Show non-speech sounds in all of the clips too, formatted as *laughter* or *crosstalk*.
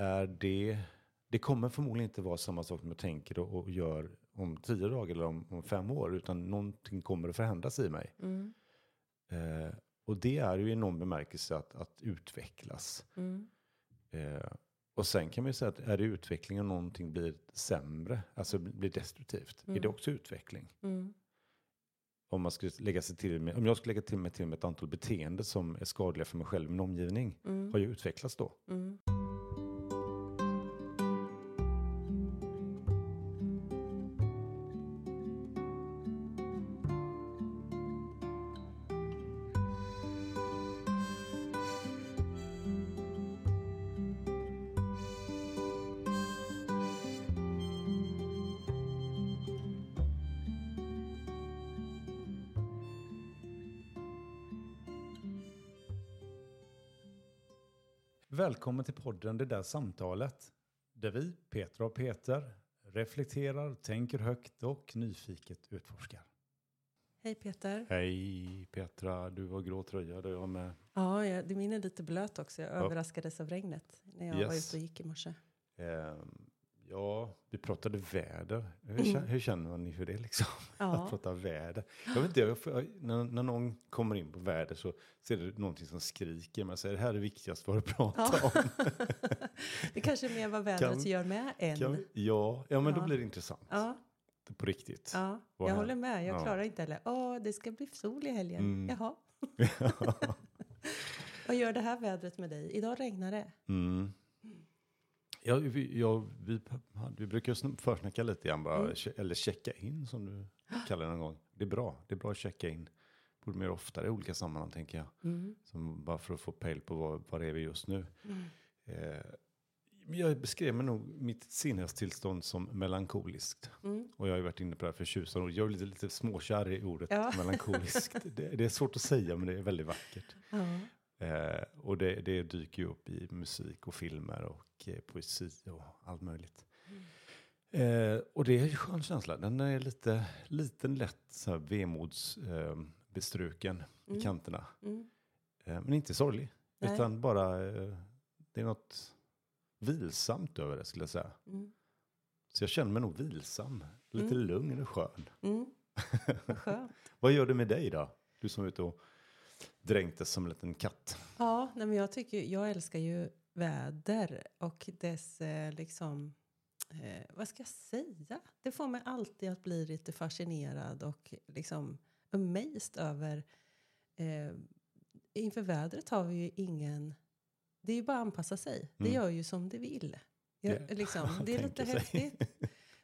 är det... Det kommer förmodligen inte vara samma sak som jag tänker och, och gör om tio dagar eller om, om, fem år, utan någonting kommer att förändras i mig. Mm. Eh, och det är ju i någon bemärkelse att, att utvecklas. Mm. Eh, och sen kan man ju säga att är det utveckling och någonting blir sämre, alltså blir destruktivt, är det också utveckling? Mm. Om, man skulle lägga sig till med, om jag skulle lägga till mig till med ett antal beteenden som är skadliga för mig själv och min omgivning, Mm. har ju utvecklats då. Välkommen till podden Det där samtalet. Där vi, Petra och Peter, reflekterar, tänker högt och nyfiket utforskar. Hej Peter. Hej Petra, du har grå tröja, det är jag med. Ja, jag, det min är lite blöt också. Jag överraskades av regnet när jag var Yes. ute och gick i morse. Ehm, ja, vi pratade väder. Hur, Mm. känner, hur känner ni för det liksom? Ja. Att prata väder. Jag vet inte, jag, får- när, när någon kommer in på väder så, är det någonting som skriker. Man säger det här är det viktigaste att prata Ja. om. *laughs* det kanske är mer vad vädret Kan- gör med en. Kan ja, ja, men då Ja. blir det intressant. Ja, På riktigt. ja. Jag här- håller med. Jag ja. klarar inte heller. Åh, det ska bli sol i helgen. Mm. Jaha. *laughs* *laughs* vad gör det här vädret med dig? Idag regnar det. Mm. Ja, vi, ja, vi, vi brukar sn- försnacka lite grann bara, Mm. eller checka in som du kallar det någon gång. Det är bra, det är bra att checka in. Borde mer oftare i olika sammanhang tänker jag. Mm. Som bara för att få pejl på vad, vad det är vi just nu. Mm. Eh, jag beskrev mig nog mitt sinnestillstånd som melankoliskt. Mm. Och jag har ju varit inne på det här för tjusan år. Jag är lite, lite småkär i ordet Ja. melankoliskt. *laughs* Det, det är svårt att säga men det är väldigt vackert. Ja. Eh, och det, det dyker ju upp i musik och filmer och eh, poesi och allt möjligt. Eh, och det är en skön känsla. Den är lite, liten lätt så här vemodsbestruken eh, bestruken i Mm. kanterna. Mm. Eh, men inte sorglig. Nej. Utan bara, eh, det är något vilsamt över det skulle jag säga. Mm. Så jag känner mig nog vilsam. Lite Mm. lugn och skön. Mm. *laughs* Vad gör det med dig då? Du som är ute och dränktes som en liten katt. Ja, nej, men jag, tycker, jag älskar ju väder och dess eh, liksom... Eh, vad ska jag säga? Det får mig alltid att bli lite fascinerad och liksom amazed över... Eh, inför vädret har vi ju ingen... Det är ju bara att anpassa sig. Det Mm. gör ju som det vill. Jag, Det- liksom, *laughs* det är lite häftigt.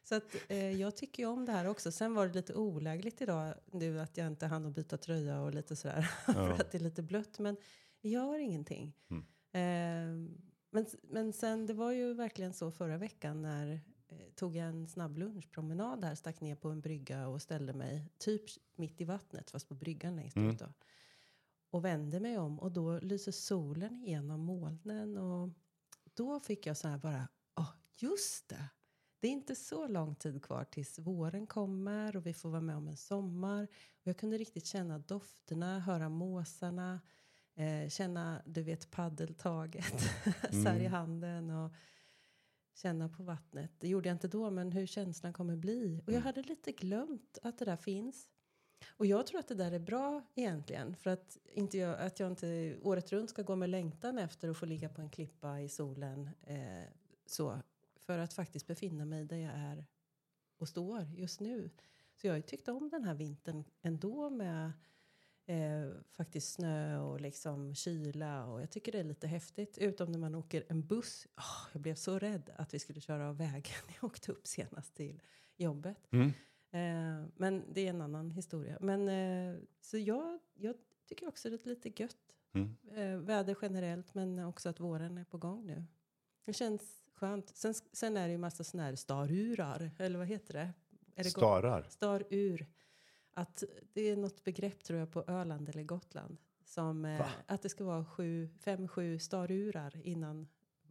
Så att, eh, jag tycker ju om det här också. Sen var det lite olägligt idag nu att jag inte hann att byta tröja och lite sådär. *laughs* för Ja. att det är lite blött. Men det gör ingenting. Mm. Eh, men, men sen, det var ju verkligen så förra veckan när eh, tog jag en snabb lunchpromenad här, stack ner på en brygga och ställde mig typ mitt i vattnet, fast på bryggan längst Mm. ut då. Och vände mig om och då lyser solen igenom molnen och då fick jag så här bara, ja just det. Det är inte så lång tid kvar tills våren kommer och vi får vara med om en sommar. Och jag kunde riktigt känna dofterna, höra måsarna, eh, känna du vet paddeltaget *laughs* så här i Mm. handen och känna på vattnet. Det gjorde jag inte då, men hur känslan kommer bli. Och jag Mm. hade lite glömt att det där finns. Och jag tror att det där är bra egentligen. För att, inte jag, att jag inte året runt ska gå med längtan efter att få ligga på en klippa i solen. Eh, så, för att faktiskt befinna mig där jag är och står just nu. Så jag har ju tyckt om den här vintern ändå med eh, faktiskt snö och liksom kyla. Och jag tycker det är lite häftigt. Utom när man åker en buss. Åh, jag blev så rädd att vi skulle köra av vägen *laughs* jag åkte upp senast till jobbet. Mm. Eh, men det är en annan historia. Men, eh, så jag, jag tycker också det är lite gött. Mm. Eh, väder generellt, men också att våren är på gång nu. Det känns skönt. Sen, sen är det ju massa såna här starurar, eller vad heter det? Är det Starar. Starur. Att det är något begrepp tror jag på Öland eller Gotland. Som eh, att det ska vara sju, fem, sju starurar innan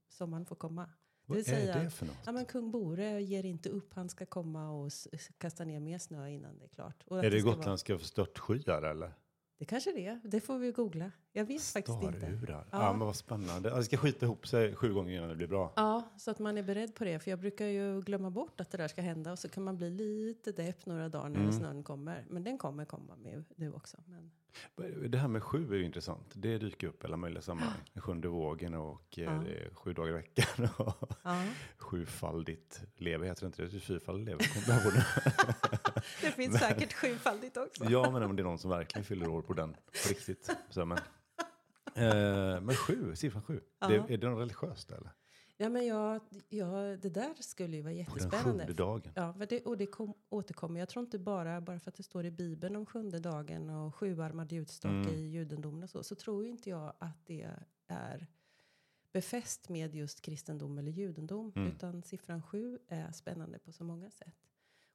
sommaren får komma. Vad vill är säga- det för något? Ja, men kung Bore ger inte upp. Han ska komma och kasta ner mer snö innan det är klart. Och är det vara- gotländska för störtskyar eller? Det kanske det är. Det får vi googla. Jag vet faktiskt inte. Starurar. Ja. Ja. men vad spännande. Det ska skita ihop sig sju gånger innan det blir bra. Ja, så att man är beredd på det. För jag brukar ju glömma bort att det där ska hända och så kan man bli lite depp några dagar när Mm. snön kommer. Men den kommer komma med nu också. Men, Det här med sju är ju intressant. Det dyker upp i alla möjliga sammanhang. Sjunde vågen och eh, Ja. sju dagar i veckan. *laughs* Och ja, sjufaldigt lever heter det inte det? Fyrfaldigt lever. *laughs* Det? finns säkert sjufaldigt också. Ja, men om det är någon som verkligen fyller år på den på riktigt. Så, men, eh, men sju, siffran sju. Ja. Det, är det något religiöst eller? Ja, men jag, jag, det där skulle ju vara På den jättespännande. sjunde dagen. Ja, det, och det kom, återkommer. Jag tror inte bara, bara för att det står i Bibeln om sjunde dagen och sjuarmad ljusstake Mm. i judendomen och så, så tror inte jag att det är befäst med just kristendom eller judendom. Mm. Utan siffran sju är spännande på så många sätt.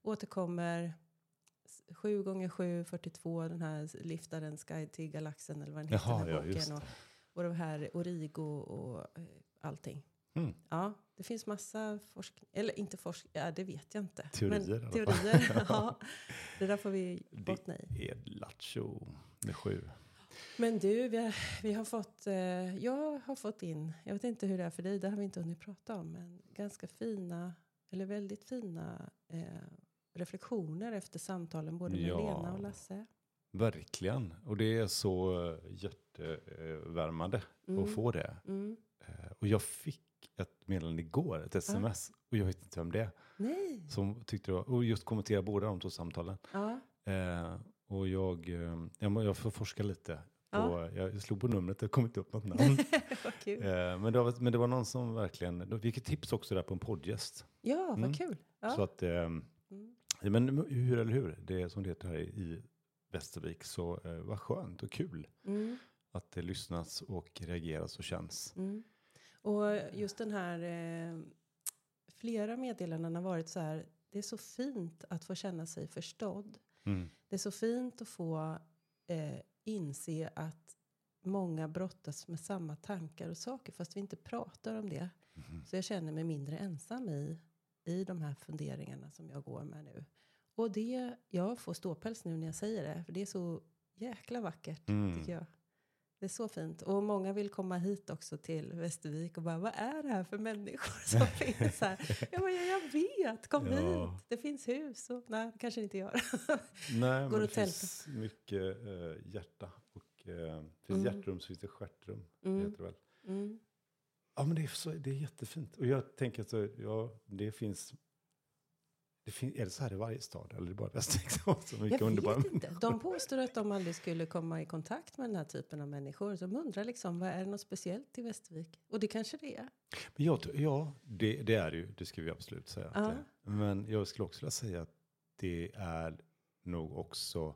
Återkommer sju gånger sju, 42, den här liftarens guide till galaxen eller vad den heter, Jaha, den här ja, boken. just och, det. och de här Origo och eh, allting. Mm. Ja, det finns massa forskning, eller inte forskning, ja det vet jag inte. Teorier Men, teorier, *laughs* ja. Det där får vi bottna i. Det är lattjo med sju. Men du, vi har, vi har fått, eh, jag har fått in, jag vet inte hur det är för dig, det har vi inte hunnit prata om, men ganska fina, eller väldigt fina eh, reflektioner efter samtalen både med Ja. Lena och Lasse. Verkligen. Och det är så eh, hjärtevärmande Mm. att få det. Mm. Eh, Och jag fick meddelande igår, ett sms. Och jag vet inte vem det är. Nej, Som tyckte det var, och just kommentera båda de två samtalen. Eh, och jag, eh, jag, jag får forska lite. På, jag slog på numret, det kom inte upp något namn. *laughs* eh, men, det var, men det var någon som verkligen, vi fick ett tips också där på en poddgäst. Ja, vad Mm. kul. Så att, eh, Mm. men hur eller hur, det är som det heter här i Västervik, så eh, vad skönt och kul Mm. att det lyssnas och reageras och känns. Mm. Och just den här, eh, flera meddelanden har varit så här, det är så fint att få känna sig förstådd. Mm. Det är så fint att få eh, inse att många brottas med samma tankar och saker fast vi inte pratar om det. Mhm. Så jag känner mig mindre ensam i, i de här funderingarna som jag går med nu. Och det, jag får ståpäls nu när jag säger det, för det är så jäkla vackert Mm. tycker jag. Det är så fint. Och många vill komma hit också till Västervik och bara, vad är det här för människor *laughs* som finns här? Jag bara, ja, jag vet, kom Ja. hit. Det finns hus. Och, nej, det kanske det inte gör. *laughs* Nej, Går men det tälta. finns mycket eh, hjärta. Och, eh, finns Mm. hjärtrum så finns det stjärtrum. Mm. Heter det väl. Mm. Ja, men det är, så, det är jättefint. Och jag tänker att så, ja, det finns... Det fin, är det så här i varje stad? Eller är det bara Västervik så mycket Jag underbara vet inte. De påstår att de aldrig skulle komma i kontakt med den här typen av människor. Så de undrar liksom, vad är det något speciellt i Västervik? Och det kanske det är. Men jag, ja, det, det är det ju. Det ska vi absolut säga. Att Ja. det. Men jag skulle också vilja säga att det är nog också...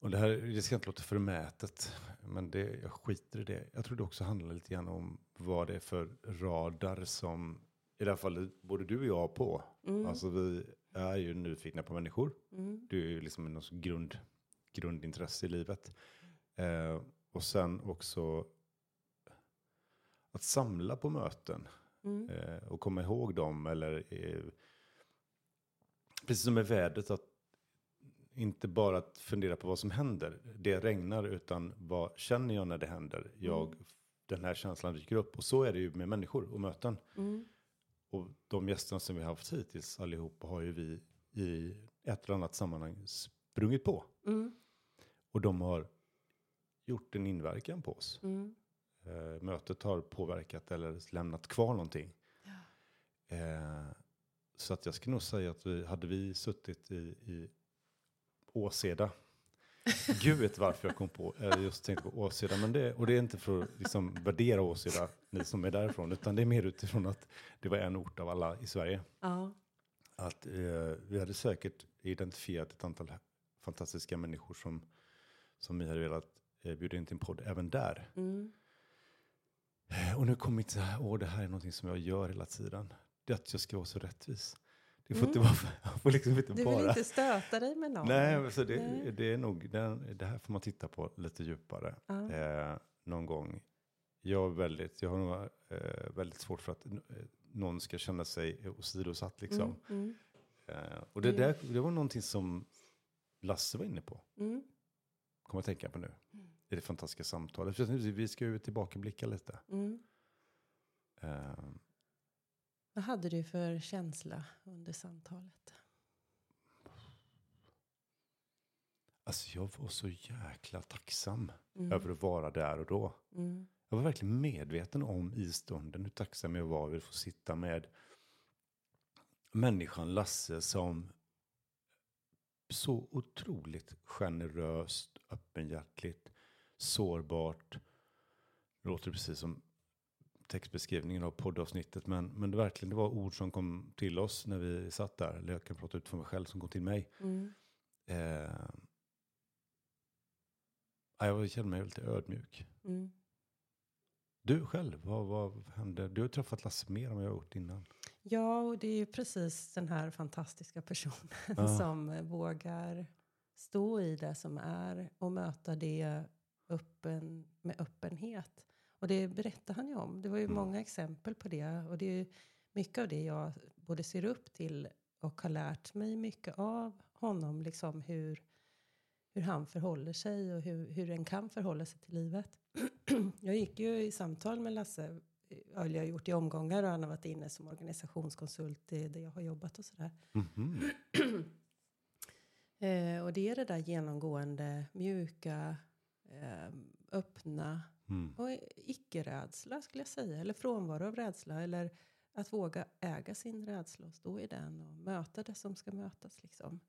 Och det här det ska inte låta förmätet, men det, jag skiter i det. Jag tror det också handlar lite grann om vad det är för radar som, i alla fall både du och jag på. Mm. Alltså vi är ju nyfikna på människor. Mm. Det är ju liksom något grund, grundintresse i livet. Eh, och sen också att samla på möten Mm. eh, och komma ihåg dem. Eller, eh, precis som med vädret, att inte bara att fundera på vad som händer. Det regnar, utan vad känner jag när det händer? Jag, Den här känslan dyker upp. Och så är det ju med människor och möten. Mm. Och de gästerna som vi har haft hittills allihopa har ju vi i ett eller annat sammanhang sprungit på. Mm. Och de har gjort en inverkan på oss. Mm. Eh, mötet har påverkat eller lämnat kvar någonting. Eh, så att jag skulle nog säga att vi, hade vi suttit i, i Åseda. Gud vet varför jag kom på, eh, just tänkte på Åseda. Men det, och det är inte för att liksom värdera Åseda, ni som är därifrån. Utan det är mer utifrån att det var en ort av alla i Sverige. Ja. Att eh, vi hade säkert identifierat ett antal fantastiska människor som, som vi hade velat eh, bjuda in till en podd även där. Mm. Och nu kommer mitt så här, åh det här är någonting som jag gör hela tiden. Det är att jag ska vara så rättvis. Det får Mm. inte vara, *laughs* jag får liksom inte Du bara... vill inte stöta dig med någon? Nej, så det, Nej. det är nog, det, det här får man titta på lite djupare Ja. eh, någon gång. Jag, är väldigt, jag har nog eh, väldigt svårt för att eh, någon ska känna sig åsidosatt liksom. Mm. Mm. Eh, och det, Mm. där, det var någonting som Lasse var inne på. Mm. kommer att tänka på nu. Mm. I det fantastiska samtalet. För Vi ska ju tillbakablicka lite. Vad hade du för känsla under samtalet? alltså jag var så jäkla tacksam Mm. över att vara där och då. Mm. Jag var verkligen medveten om i stunden hur tacksam jag var över att få sitta med människan Lasse som så otroligt generöst, öppenhjärtligt, sårbart. Det låter precis som textbeskrivningen av poddavsnittet, men, men det verkligen det var ord som kom till oss när vi satt där. Eller jag kan prata ut för mig själv som kom till mig. Mm. Eh, ja, jag kände mig lite ödmjuk. Mm. Du själv, vad, vad hände? Du har träffat Lasse mer än vad jag har gjort innan. Ja, och det är ju precis den här fantastiska personen Ja. *laughs* som vågar stå i det som är och möta det öppen, med öppenhet. Och det berättar han ju om. Det var ju Mm. många exempel på det. Och det är ju mycket av det jag både ser upp till och har lärt mig mycket av honom. Liksom hur, hur han förhåller sig och hur, hur en kan förhålla sig till livet. *clears throat* jag gick ju i samtal med Lasse eller jag har gjort i omgångar och han har varit inne som organisationskonsult det jag har jobbat och sådär. Mhm. *clears throat* Eh, och det är det där genomgående, mjuka, eh, öppna Mm. och icke-rädsla skulle jag säga. Eller frånvaro av rädsla. Eller att våga äga sin rädsla och stå i den och möta det som ska mötas. Liksom.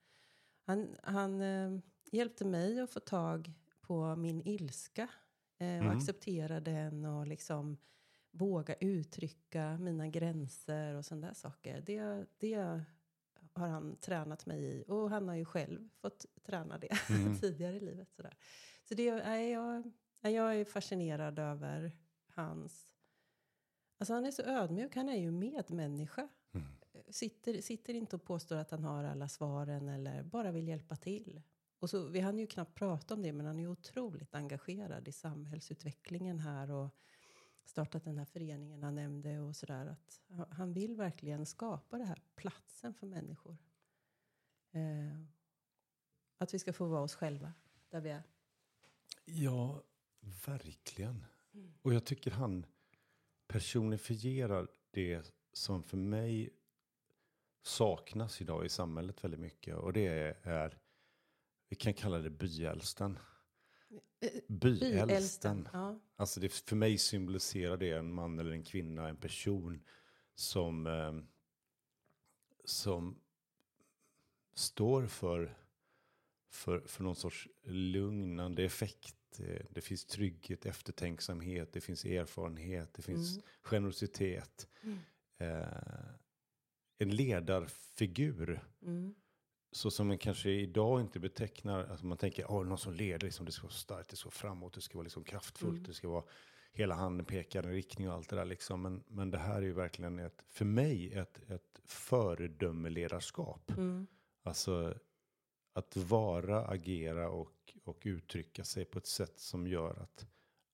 Han, han eh, hjälpte mig att få tag på min ilska eh, och Mm. acceptera den och liksom våga uttrycka mina gränser och sådana där saker. Det, det har han tränat mig i och han har ju själv fått träna det Mm. *laughs* tidigare i livet. Sådär. Så det, är jag, nej, jag är fascinerad över hans... Alltså han är så ödmjuk, han är ju medmänniska. Mm. Sitter, sitter inte och påstår att han har alla svaren eller bara vill hjälpa till. Och så, vi hann ju knappt prata om det, men han är otroligt engagerad i samhällsutvecklingen här och startat den här föreningen han nämnde och sådär. Att han- han vill verkligen skapa den här platsen för människor. Eh, att vi ska få vara oss själva där vi är. Ja, verkligen. Mm. Och jag tycker han personifierar det som för mig saknas idag i samhället väldigt mycket. Och det är, vi kan kalla det byälsten. Byälsten. Byälsten. Ja. Alltså det, för mig symboliserar det en man eller en kvinna, en person som, eh, som står för, för, för någon sorts lugnande effekt. Eh, Det finns trygghet, eftertänksamhet, det finns erfarenhet, det finns Mm. generositet. Mm. Eh, en ledarfigur. Mm. Så som man kanske idag inte betecknar, alltså man tänker, oh, någon som leder, liksom, det ska vara starkt, det ska vara framåt, det ska vara liksom kraftfullt, Mm. det ska vara hela handen pekar i en riktning och allt det där liksom. Men, men det här är ju verkligen ett, för mig, ett, ett föredömeledarskap. Mm. Alltså att vara, agera och, och uttrycka sig på ett sätt som gör att,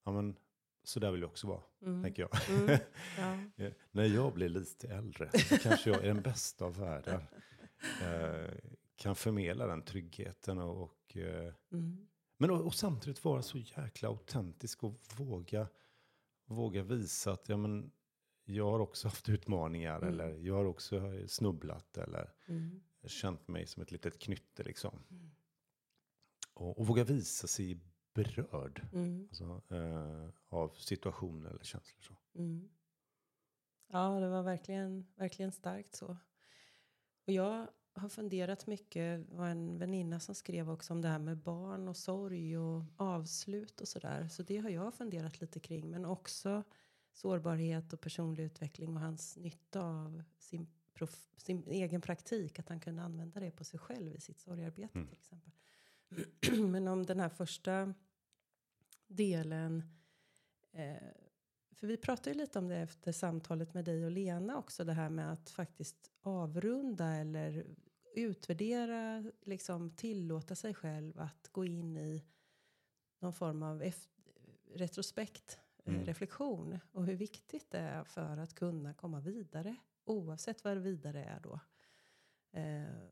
ja men, så där vill jag också vara, Mm. tänker jag. Mm. Ja. *laughs* Eh, När jag blir lite äldre så kanske jag är den bästa av världar. Eh, kan förmedla den tryggheten och, och eh, Mm. men och, och samtidigt vara så jäkla autentisk och våga, våga visa att ja, men, jag har också haft utmaningar Mm. eller jag har också snubblat eller Mm. Känt mig som ett litet knytte liksom. Mm. Och, och våga visa sig berörd Mm. alltså, eh, av situationer eller känslor. Så. Mm. Ja, det var verkligen, verkligen starkt så. Och jag har funderat mycket, det var en väninna som skrev också om det här med barn och sorg och avslut och sådär. Så det har jag funderat lite kring. Men också sårbarhet och personlig utveckling och hans nytta av sin, prof, sin egen praktik. Att han kunde använda det på sig själv i sitt sorgarbete Mm. till exempel. *clears throat* Men om den här första delen eh, för vi pratade ju lite om det efter samtalet med dig och Lena också. Det här med att faktiskt avrunda eller utvärdera, liksom tillåta sig själv att gå in i någon form av eft- retrospekt, eh, Mm. reflektion. Och hur viktigt det är för att kunna komma vidare. Oavsett vad vidare är då. Eh,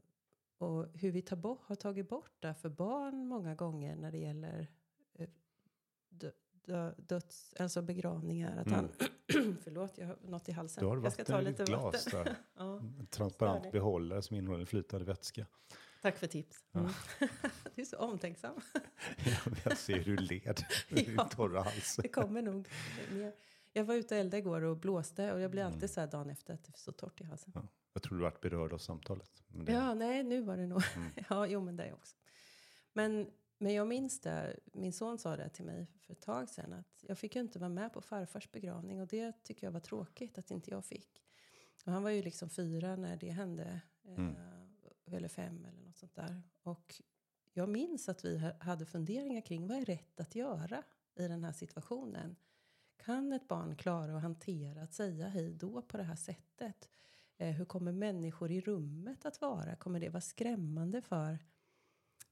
och hur vi tar bort, har tagit bort det för barn många gånger när det gäller eh, dö, dö, döds, alltså begravningar. Att Mm. han, *clears throat* förlåt, jag har något i halsen. Då har det jag ska ta lite glas vatten. där. *laughs* ja, En transparent det. behållare som innehåller flytande vätska. tack för tips. Mm. *laughs* du är så omtänksam. *laughs* Jag ser hur du led Ja. torra hals. Det kommer nog mer. Jag var ute och eldade igår och blåste och jag blir alltid Mm. så här dagen efter att det är så torrt i halsen. Ja. Jag tror du varit berörd av samtalet. Det- Ja, nej, nu var det nog. Mm. *laughs* ja, jo, men det också. Men, men jag minns det, min son sa det till mig för ett tag sedan, att jag fick ju inte vara med på farfars begravning och det tycker jag var tråkigt att inte jag fick. Och han var ju liksom fyra när det hände, eh, Mm. eller fem eller något sånt där. Och jag minns att vi ha- hade funderingar kring vad är rätt att göra i den här situationen. Kan ett barn klara att hantera att säga hej då på det här sättet? Eh, hur kommer människor i rummet att vara? Kommer det vara skrämmande för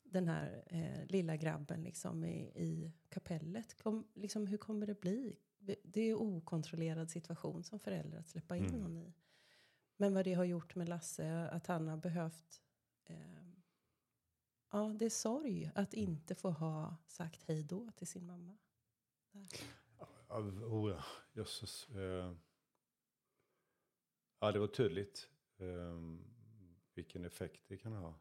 den här eh, lilla grabben liksom i, i kapellet? Kom, liksom, hur kommer det bli? Det är en okontrollerad situation som förälder att släppa in Mm. någon i. Men vad det har gjort med Lasse, att han har behövt... Eh, ja, det är sorg att inte få ha sagt hej då till sin mamma. Ja, oh ja, jösses. Eh. Ja, det var tydligt eh, vilken effekt det kan ha.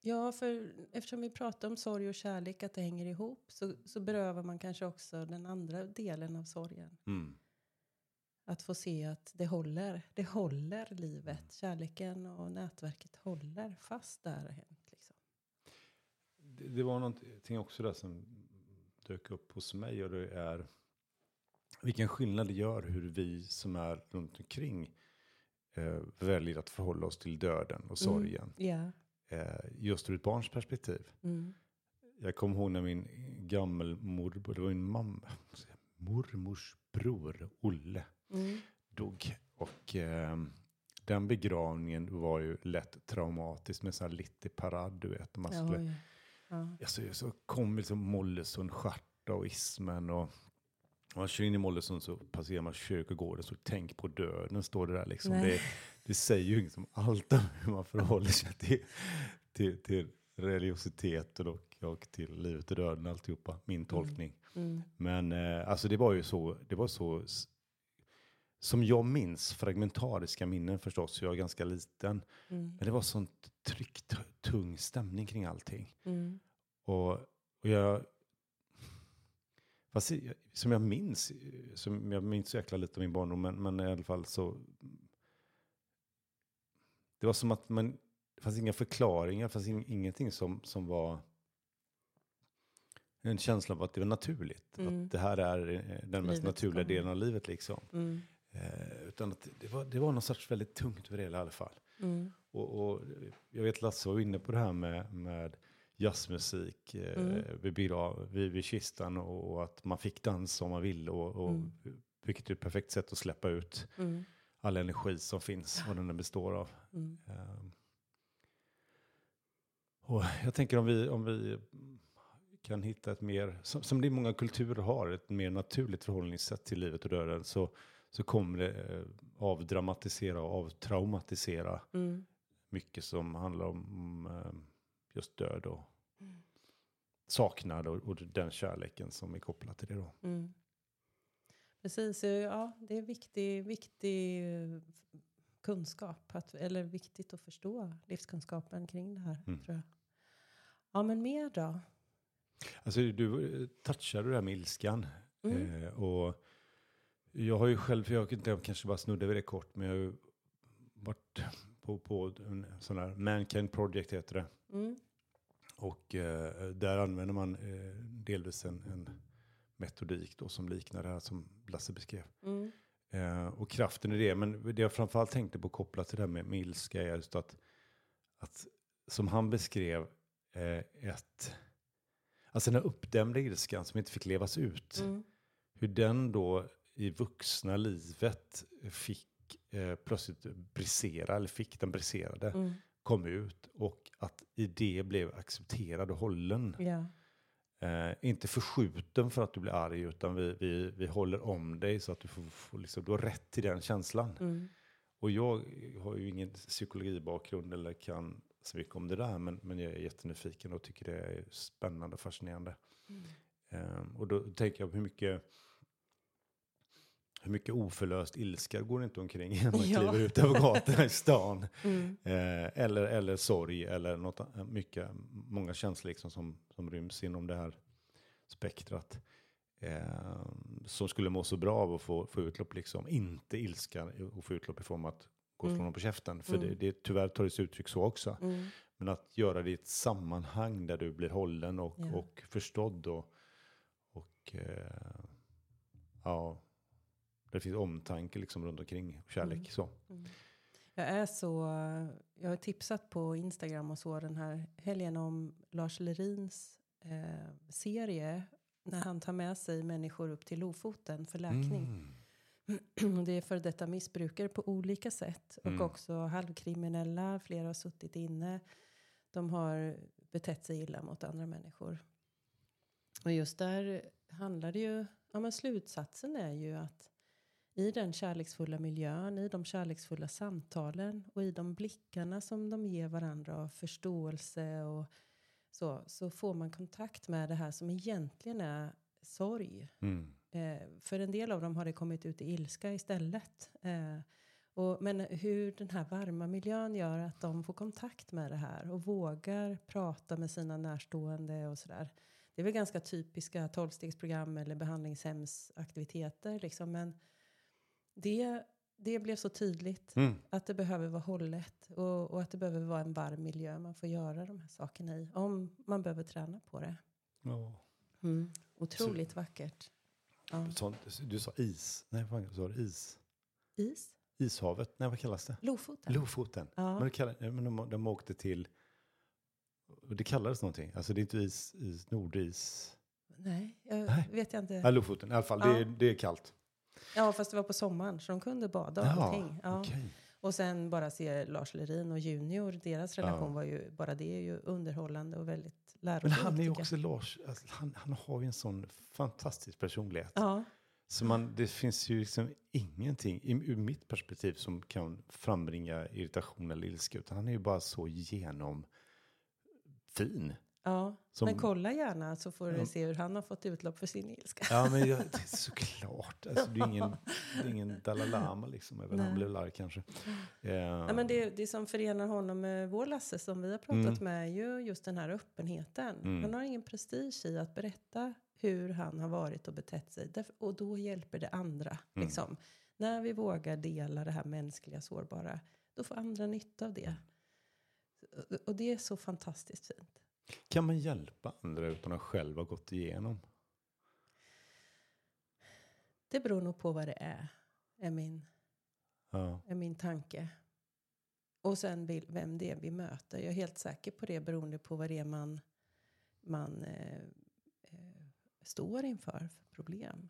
Ja, för eftersom vi pratar om sorg och kärlek, att det hänger ihop, så, så berövar man kanske också den andra delen av sorgen. Mm. Att få se att det håller, det håller livet. Kärleken och nätverket håller fast där. Liksom. Det, det var någonting också där som dök upp hos mig och det är vilken skillnad det gör hur vi som är runt omkring eh, väljer att förhålla oss till döden och sorgen. Ja. Eh, just ur ett barns perspektiv. Mm. Jag kommer ihåg när min gammelmorbror, det var min mamma, mormors bror Olle Mm. dog. Och eh, den begravningen var ju lätt traumatisk med sån här lite parad, du vet. Man skulle, ja. Ja. alltså, så kom liksom Mollesund, Stjärta och Ismen och man kör in i Mollesund så passerar man kyrkogården så tänk på döden står det där liksom. Det, det säger ju liksom allt om hur man förhåller sig till, till, till religiositeten och, och till livet och döden alltihopa. Min tolkning. Mm. Men eh, alltså det var ju så, det var så som jag minns, fragmentariska minnen förstås, jag är ganska liten. Mm. Men det var sånt tryckt, tung stämning kring allting. Mm. Och, och jag, fast som jag minns, som jag minns så jäkla lite av min barndom, men, men i alla fall så. Det var som att man, det fanns inga förklaringar, det fanns in, ingenting som, som var en känsla av att det var naturligt. Mm. Att det här är eh, den mest Livets naturliga delen av livet liksom. Mm. Eh, utan att det var, det var någon sorts väldigt tungt över det hela i alla fall. Mm. Och, och jag vet Lasse var inne på det här med, med jazzmusik eh, Mm. vid, begrav, vid, vid kistan och, och att man fick dansa om man ville. Och, och, Mm. Vilket är ett perfekt sätt att släppa ut Mm. all energi som finns, vad den består av. Mm. Ehm. och jag tänker om vi, om vi kan hitta ett mer, som, som det många kulturer har, ett mer naturligt förhållningssätt till livet och döden så, så kommer det eh, avdramatisera och avtraumatisera Mm. mycket som handlar om eh, just död och. Saknad och, och den kärleken som är kopplad till det då. Mm. Precis, ja, det är viktig, viktig eh, kunskap, att, eller viktigt att förstå livskunskapen kring det här, Mm. tror jag. Ja, men mer då? Alltså du eh, touchade det här med ilskan. Mm. Eh, och jag har ju själv, för jag, kanske bara snudde vid det kort, men jag har ju varit på, på en sån här Mankind Project heter det. Mm. Och eh, där använder man eh, delvis en, en metodik då som liknar det här som Lasse beskrev. Mm. Eh, och kraften i det, men det jag framförallt tänkte på kopplat till det här med, med ilska är just att, att som han beskrev eh, ett, alltså den här uppdämda ilskan som inte fick levas ut, Mm. hur den då i vuxna livet fick eh, plötsligt brisera, eller fick den briserade, Mm. Kom ut och att i det blev accepterad och hållen. Ja. Eh, inte förskjuten för att du blir arg, utan vi, vi, vi håller om dig så att du, får, får liksom, du har rätt till den känslan. Mm. Och jag har ju ingen psykologibakgrund eller kan så mycket om det där, men, men jag är jättenyfiken och tycker det är spännande och fascinerande. Mm. Ehm, och då tänker jag på hur mycket, hur mycket oförlöst ilska går det inte omkring *laughs* när man Ja. kliver ut över gatorna i stan. Mm. Eh, eller, eller sorg eller något, mycket, många känslor liksom som, som ryms inom det här spektrat. Eh, som skulle må så bra av att få, få utlopp, liksom. inte ilska och få utlopp i form av att gå Mm. ifrån någon på käften. För Mm. det, det, tyvärr tar det sig uttryck så också. Mm. Men att göra det i ett sammanhang där du blir hållen och, Ja. och förstådd. Och, och eh, ja, det finns omtanke liksom runt omkring kärlek. Mm. Så. Mm. Jag är så, jag har tipsat på Instagram och så den här helgen om Lars Lerins eh, serie när han tar med sig människor upp till Lofoten för läkning. Mm. *clears throat* Det är för detta missbrukare på olika sätt och Mm. också halvkriminella. Flera har suttit inne. De har betett sig illa mot andra människor. Och just där handlar det ju, ja men slutsatsen är ju att i den kärleksfulla miljön, i de kärleksfulla samtalen och i de blickarna som de ger varandra av förståelse och så, så får man kontakt med det här som egentligen är sorg. Mm. Eh, för en del av dem har det kommit ut i ilska istället. Eh, och, men hur den här varma miljön gör att de får kontakt med det här och vågar prata med sina närstående och sådär. Det är väl ganska typiska tolvstegsprogram eller behandlingshemsaktiviteter liksom. Men det, det blev så tydligt Mm. att det behöver vara hållet och, och att det behöver vara en varm miljö man får göra de här sakerna i. Om man behöver träna på det. Ja. Otroligt vackert. Ja. Så, du sa is. Nej, vad sa du? Is. Is? Ishavet. Nej, vad kallas det? Lofoten? Lofoten. Ja. Men, det kallar, men de, de åkte till... Det kallades någonting. Alltså det är inte is, is nordis. Nej, jag Nej. vet jag inte. Ja, Lofoten i alla fall. Det, Ja. är, det är kallt. Ja, fast det var på sommaren så de kunde bada och Jaha, allting. Ja. okej. Och sen bara se Lars Lerin och Junior, deras relation Ja. var ju, bara det är ju underhållande och väldigt Men lärorikt. han är ju också Lars, alltså, han, han har ju en sån fantastisk personlighet. Ja, Så man, det finns ju liksom ingenting i, ur mitt perspektiv som kan frambringa irritation eller ilska. Utan han är ju bara så genom fin. Ja. Som- men kolla gärna så får Ja. du se hur han har fått utlopp för sin ilska. Ja, men jag, det är såklart. Alltså, det, är ingen, *laughs* det är ingen Dalai Lama liksom, även om han blev larg kanske. Eh, Ja, men det, det som förenar honom med vår Lasse som vi har pratat Mm. med är ju just den här öppenheten. Mm. Han har ingen prestige i att berätta hur han har varit och betett sig. Och då hjälper det andra. Mm. Liksom. När vi vågar dela det här mänskliga sårbara, då får andra nytta av det. Och- Och det är så fantastiskt fint. Kan man hjälpa andra utan att själv ha gått igenom? Det beror nog på vad det är, är min, Ja. är min tanke. Och sen vem det är vi möter. Jag är helt säker på det beroende på vad det är man, man eh, eh, står inför för problem.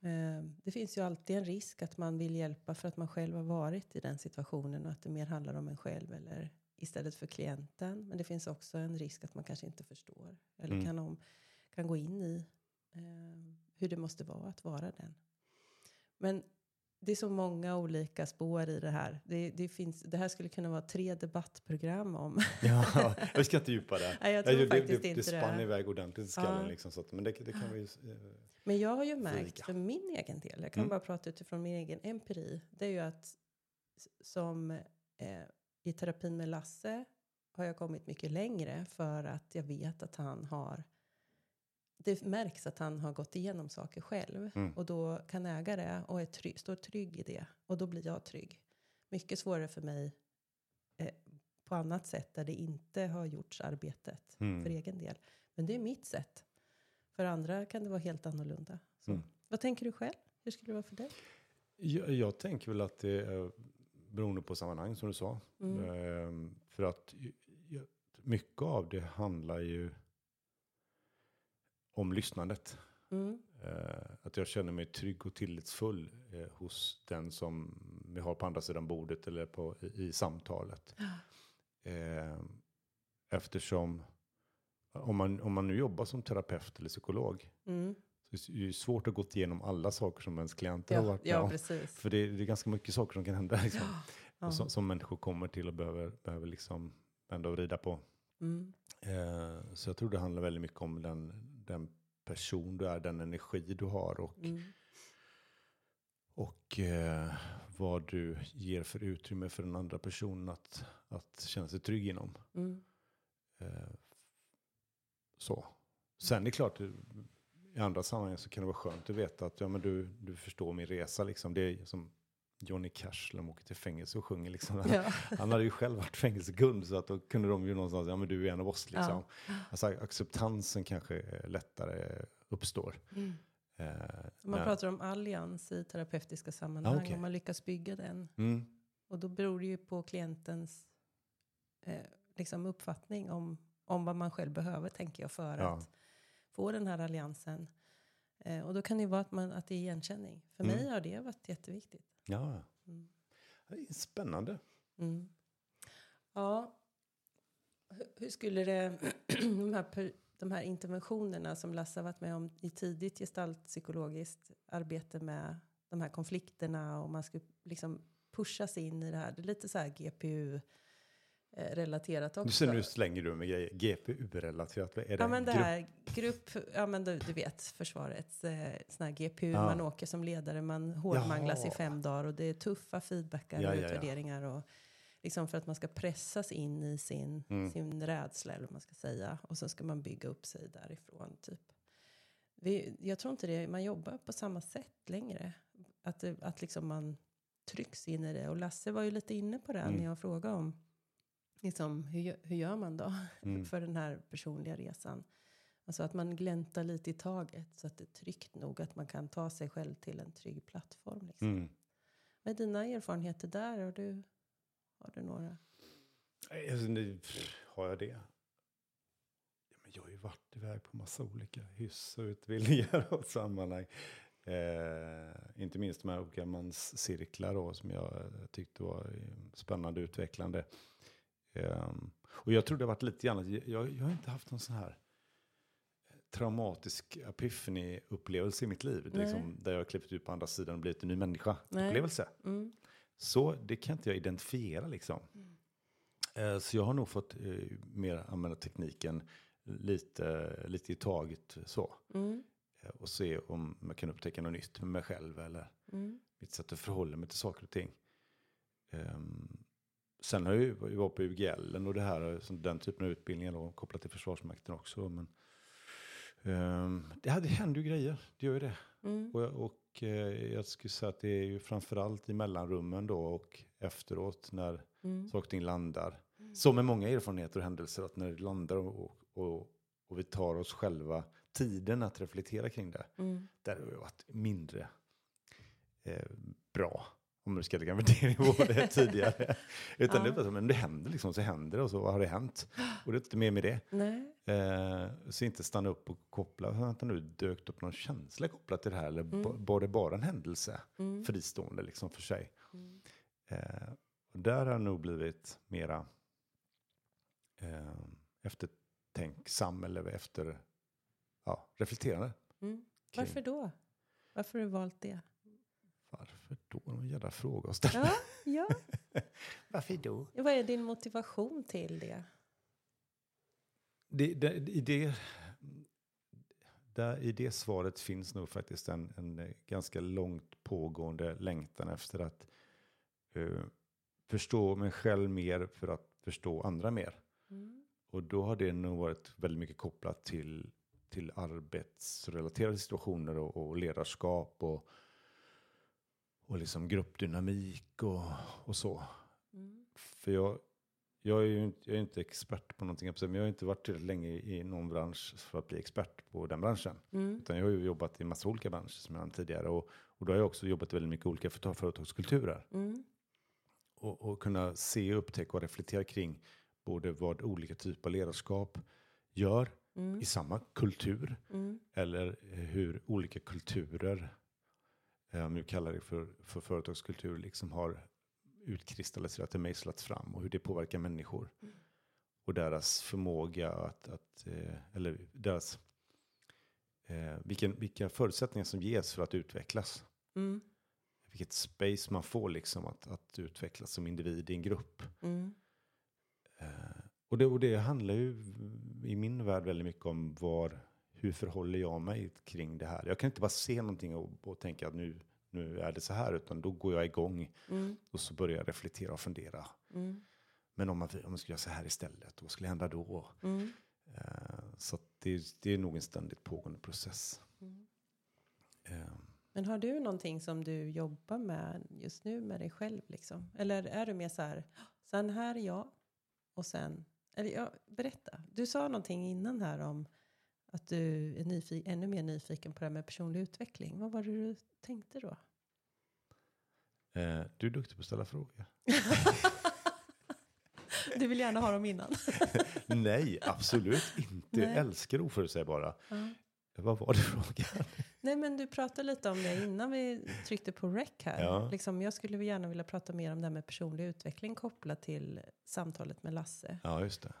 Eh, det finns ju alltid en risk att man vill hjälpa för att man själv har varit i den situationen och att det mer handlar om en själv eller istället för klienten. Men det finns också en risk att man kanske inte förstår eller Mm. kan, om, kan gå in i eh, hur det måste vara att vara den. Men det är så många olika spår i det här. Det, det, finns, det här skulle kunna vara tre debattprogram om. ja, *laughs* vi ska inte djupa det. Nej, jag tror det, faktiskt det, inte det spann det. iväg ordentligt i skallen. Ja. Liksom, så att, men det, det kan vi eh, Men jag har ju märkt Fika. för min egen del, jag kan Mm. bara prata utifrån min egen empiri, det är ju att som eh, i terapin med Lasse har jag kommit mycket längre för att jag vet att han har det märks att han har gått igenom saker själv Mm. och då kan äga det och är trygg, står trygg i det och då blir jag trygg. Mycket svårare för mig eh, på annat sätt där det inte har gjorts arbetet Mm. för egen del. Men det är mitt sätt. För andra kan det vara helt annorlunda. Så. Mm. Vad tänker du själv? Hur skulle det vara för dig? Jag, jag tänker väl att det är beroende på sammanhang som du sa. Mm. Ehm, för att mycket av det handlar ju om lyssnandet. Mm. Eh, att jag känner mig trygg och tillitsfull eh, hos den som vi har på andra sidan bordet eller på, i, i samtalet. Eh, eftersom om man, om man nu jobbar som terapeut eller psykolog Så är det ju svårt att gå igenom alla saker som ens klienter har Ja, varit med ja om. För det, det är ganska mycket saker som kan hända. Liksom. Ja. Som, som människor kommer till och behöver, behöver liksom vända och vrida på. Mm. Eh, så jag tror det handlar väldigt mycket om den, den person du är, den energi du har och, Mm. och eh, vad du ger för utrymme för den andra personen att, att känna sig trygg inom. Mm. Eh, så. Sen är det klart, i andra sammanhang så kan det vara skönt att veta att ja, men du, du förstår min resa. Liksom. Det är som Johnny Cash när de åker till fängelse och sjunger. Liksom. Ja. *laughs* Han hade ju själv varit fängelsekund så att då kunde de ju någonstans, ja men du är en av oss liksom. Alltså acceptansen kanske lättare uppstår. Mm. Eh, Man när- pratar om allians i terapeutiska sammanhang. Ah, okej. Om man lyckas bygga den. Mm, Och då beror det ju på klientens eh, liksom uppfattning om, om vad man själv behöver, tänker jag, för Ja. att få den här alliansen. Eh, och då kan det ju vara att, man, att det är igenkänning. För Mm. mig har det varit jätteviktigt. ja, Mm. spännande. Mm. Ja, hur, hur skulle det, *clears throat* de här, de här interventionerna som Lasse har varit med om i tidigt gestaltpsykologiskt arbete med de här konflikterna och man skulle liksom pushas in i det här. Det är lite så här GPU-relaterat också. Nu ser nu slänger du med grejer. GPU-relaterat, är det? Ja men det Grupp- här grupp, ja men du, du vet försvarets eh, sån här GPU, Ja. man åker som ledare, man hårdmanglas i Jaha. fem dagar och det är tuffa feedbackar Ja, och utvärderingar och liksom för att man ska pressas in i sin, Mm. sin rädsla eller vad man ska säga och så ska man bygga upp sig därifrån typ. Vi, jag tror inte det, man jobbar på samma sätt längre. Att, att liksom man trycks in i det. Och Lasse var ju lite inne på det Mm. när jag frågade om liksom, hur, hur gör man då? *laughs* Mm. för den här personliga resan. Alltså att man gläntar lite i taget så att det är tryggt nog att man kan ta sig själv till en trygg plattform. Liksom. Mm. Vad är dina erfarenheter där? Har du, har du några? Alltså, nu, har jag det? Ja, men jag har ju varit iväg på massa olika hyss och utbildningar och *laughs* sammanhang. Eh, inte minst de här olika manscirklar då, som jag tyckte var eh, spännande och utvecklande. Ehm, och jag tror det har varit lite grann, jag, jag har inte haft någon sån här traumatisk epiphany-upplevelse i mitt liv. Liksom, där jag har klivit ut på andra sidan och blivit en ny människa-upplevelse. Mm. Så det kan inte jag identifiera liksom. Eh, Så jag har nog fått eh, mer använda tekniken lite, lite i taget så. Mm. Eh, Och se om jag kan upptäcka något nytt med mig själv eller Mm. mitt sätt att förhålla mig till saker och ting. Ehm, Sen har jag ju jag var på UGL och det här, den typen av utbildningar då, kopplat till Försvarsmakten också. Men, ehm, det, här- det händer ju grejer, det gör ju det. Mm. Och, jag- och eh, jag skulle säga att det är ju framförallt i mellanrummen då och efteråt när Mm. saker och ting landar. Som med många erfarenheter och händelser, att när det landar och, och, och vi tar oss själva tiden att reflektera kring det, Mm. där har det varit mindre eh, bra. Om du ska lägga en värdering på det *laughs* tidigare. Utan Ja. det är bara så, men det händer liksom, så händer det och så har det hänt? Och det är inte mer med det. Eh, så inte stanna upp och koppla, vänta nu, dök det upp någon känsla kopplat till det här? Eller Mm. var det bara en händelse? Mm. Fristående liksom för sig. Mm. Eh, och där har jag nog blivit mera eh, eftertänksam eller efter, ja, reflekterande. Mm. Varför då? Varför har du valt det? Då? En jävla fråga att ställa. Ja, ja. *laughs* Varför då? Vad är din motivation till det? Det, det, i, det, där, I det svaret finns nog faktiskt en, en ganska långt pågående längtan efter att eh, förstå mig själv mer för att förstå andra mer. Mm. Och då har det nog varit väldigt mycket kopplat till, till arbetsrelaterade situationer och, och ledarskap och, och liksom gruppdynamik och, och så. Mm. För jag, jag är ju inte, jag är inte expert på någonting, men jag har inte varit tillräckligt länge i, någon bransch för att bli expert på den branschen. Mm. Utan jag har ju jobbat i massa olika branscher som jag tidigare. Och, och då har jag också jobbat väldigt mycket olika företag- företagskulturer. Mm. Och, och kunna se, upptäcka och reflektera kring både vad olika typer av ledarskap gör Mm. i samma kultur. Mm. Eller hur olika kulturer, om vi kallar det för, för företagskultur, liksom har utkristalliserat och mejslats fram och hur det påverkar människor. Mm. Och deras förmåga att, att eh, eller deras, eh, vilken, vilka förutsättningar som ges för att utvecklas. Mm. vilket space man får liksom att, att utvecklas som individ i en grupp. Mm. Eh, och, det, och det handlar ju i min värld väldigt mycket om var, hur förhåller jag mig kring det här. Jag kan inte bara se någonting och, och tänka att nu, nu är det så här, utan då går jag igång Mm. och så börjar jag reflektera och fundera. Mm. Men om man, om man skulle göra så här istället, vad skulle hända då? Mm. Eh, så det, det är nog en ständigt pågående process. Eh, Men har du någonting som du jobbar med just nu med dig själv? Liksom? Eller är du mer så här, sen här är jag och sen, eller ja, berätta. Du sa någonting innan här om att du är ännu mer nyfiken på det här med personlig utveckling. Vad var det du tänkte då? eh, du är duktig på att ställa frågor. *laughs* Du vill gärna ha dem innan. *laughs* Nej, absolut inte. Nej. Jag älskar oförutsägbara. Ja. Vad var det frågan? Nej men du pratade lite om det innan vi tryckte på rec här. Ja. Liksom, jag skulle gärna vilja prata mer om det här med personlig utveckling kopplat till samtalet med Lasse. Ja, just det.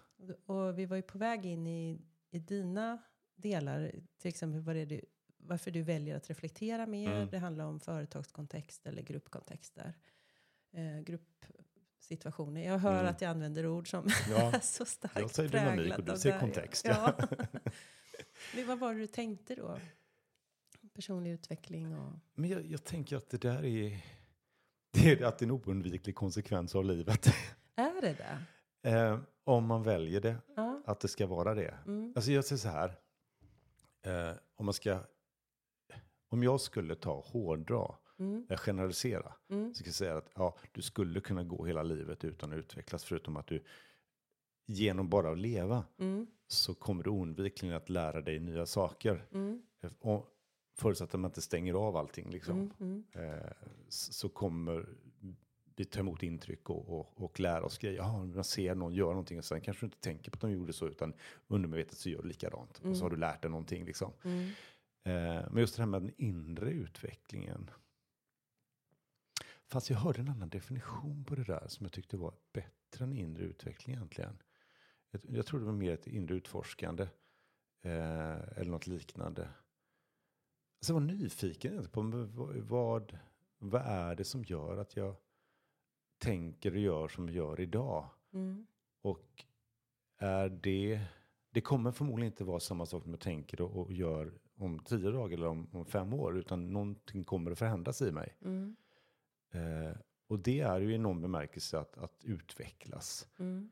Och vi var ju på väg in i, i dina delar, till exempel vad det är du, varför du väljer att reflektera mer. Mm. Det handlar om företagskontext eller gruppkontexter. Eh, gruppsituationer. Jag hör Mm. att jag använder ord som *laughs* Ja, så starkt jag säger dynamik och du säger det kontext. Ja. *laughs* *laughs* Men vad var det du tänkte då? Personlig utveckling och... Men jag, jag tänker att det där är, det är att det är en oundviklig konsekvens av livet. Är det det? eh, om man väljer det, Ja. att det ska vara det. Mm. Alltså jag säger så här, eh, om man ska, om jag skulle ta hårdra, Mm. eh, generalisera, Mm. så ska jag säga att ja, du skulle kunna gå hela livet utan att utvecklas, förutom att du genom bara att leva Mm. så kommer du oundvikligen att lära dig nya saker. Mm. Och förutsatt att man inte stänger av allting liksom, Mm. Mm. eh, så kommer vi ta emot intryck och, och, och lära oss grejer. Ja, man ser någon göra någonting och sen kanske du inte tänker på att de gjorde så, utan undermedvetet så gör du likadant. Och Mm. så har du lärt dig någonting liksom. Mm. Eh, men just det här med den inre utvecklingen. Fast jag hörde en annan definition på det där som jag tyckte var bättre än inre utveckling egentligen. Jag, jag tror det var mer ett inre utforskande. Eh, eller något liknande. Alltså jag var nyfiken på vad, vad, vad är det som gör att jag tänker och gör som jag gör idag. Mm. Och är det, det kommer förmodligen inte vara samma sak som jag tänker och, och gör om tio dagar eller om, om fem år, utan någonting kommer att förändras i mig. Mm. Eh, och det är ju i någon bemärkelse att, att utvecklas. Mm.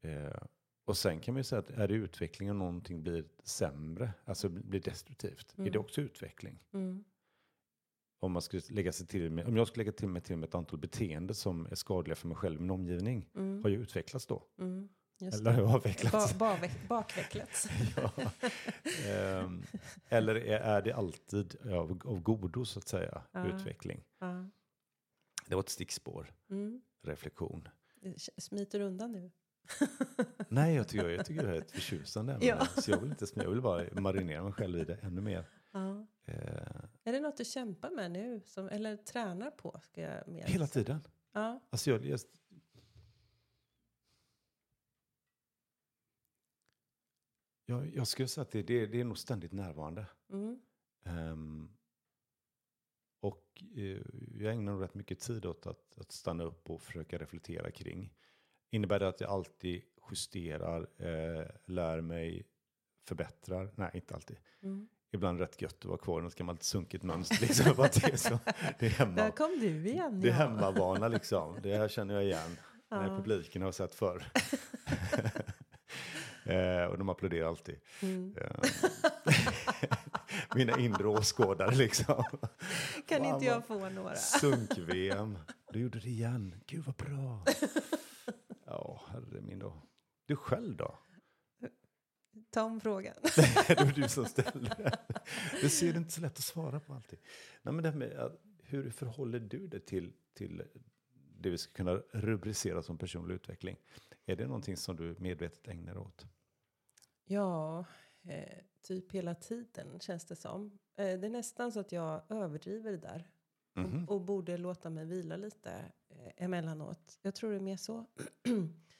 Eh, och sen kan man ju säga att är det utveckling och någonting blir sämre, alltså blir destruktivt, är Mm. det också utveckling? Mm. Om, man skulle lägga sig till med, om jag skulle lägga till mig till med ett antal beteenden som är skadliga för mig själv och min omgivning, Mm. har jag utvecklats då? Mm. Eller avvecklats? Ba, baveck- bakvecklats. *laughs* ja. Ehm, eller är, är det alltid av, av godo så att säga, Ja. utveckling? Ja. Det var ett stickspår, Mm. reflektion. Smiter undan nu. Nej, jag tycker, jag tycker det är ett förtjusande ämne. *laughs* Ja. Så jag vill inte jag vill bara marinera mig själv i det ännu mer. Ja. Eh, Är det något du kämpar med nu? Som, eller tränar på? Ska jag mer hela säga. tiden. Ja. Alltså jag, jag, jag, jag skulle säga att det, det, det är nog ständigt närvarande. Mm. Ehm, och eh, jag ägnar nog rätt mycket tid åt att, att stanna upp och försöka reflektera kring. Innebär det att jag alltid justerar, eh, lär mig, förbättrar? Nej, inte alltid. Mm. Ibland rätt gött att vara kvar i något gammalt sunkigt mönster. Liksom, *laughs* det, är så, det är Där hemma. kom du igen. Det är ja. hemmavana liksom. Det här känner jag igen. Ja. publiken har sett förr. *laughs* eh, och de applåderar alltid. Mm. Eh, *laughs* Mina inre åskådare liksom. Kan Fan, inte jag få några? Sunk-VM. Du gjorde det igen. Gud vad bra. Ja, herre min då. Du själv då? Ta om frågan. *laughs* det var du som ställde den. Det ser inte så lätt att svara på alltid. Nej, men det med, hur förhåller du dig till, till det vi ska kunna rubricera som personlig utveckling? Är det någonting som du medvetet ägnar åt? Ja, eh, typ hela tiden känns det som. Eh, det är nästan så att jag överdriver det där. Mhm. Och, och borde låta mig vila lite eh, emellanåt. Jag tror det är mer så. *clears throat*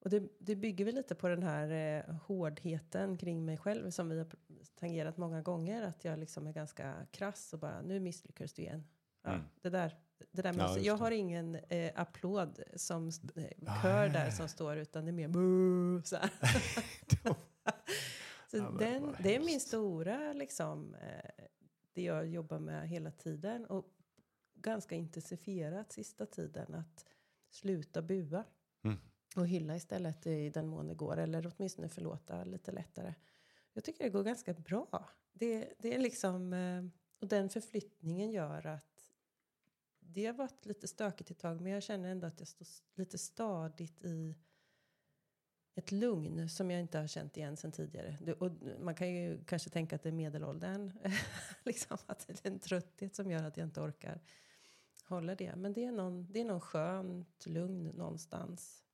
och det, det bygger väl lite på den här eh, hårdheten kring mig själv som vi har tangerat många gånger. Att jag liksom är ganska krass och bara nu misslyckades du igen. Ja, Mm. det där, det där Ja, måste, just jag har ingen eh, applåd som eh, Ah, kör ja, där ja. som står utan det är mer boo, så. *laughs* Så Ja, den, det är min stora, liksom, eh, det jag jobbar med hela tiden. Och ganska intensifierat sista tiden att sluta bua. Mm. Och hylla istället i den mån det går. Eller åtminstone förlåta lite lättare. Jag tycker det går ganska bra. Det, det är liksom, eh, och den förflyttningen gör att det har varit lite stökigt ett tag. Men jag känner ändå att jag står lite stadigt i ett lugn som jag inte har känt igen sen tidigare. Det, och man kan ju kanske tänka att det är medelåldern. *laughs* liksom att det är en trötthet som gör att jag inte orkar hålla det. Men det är någon, det är någon skönt lugn någonstans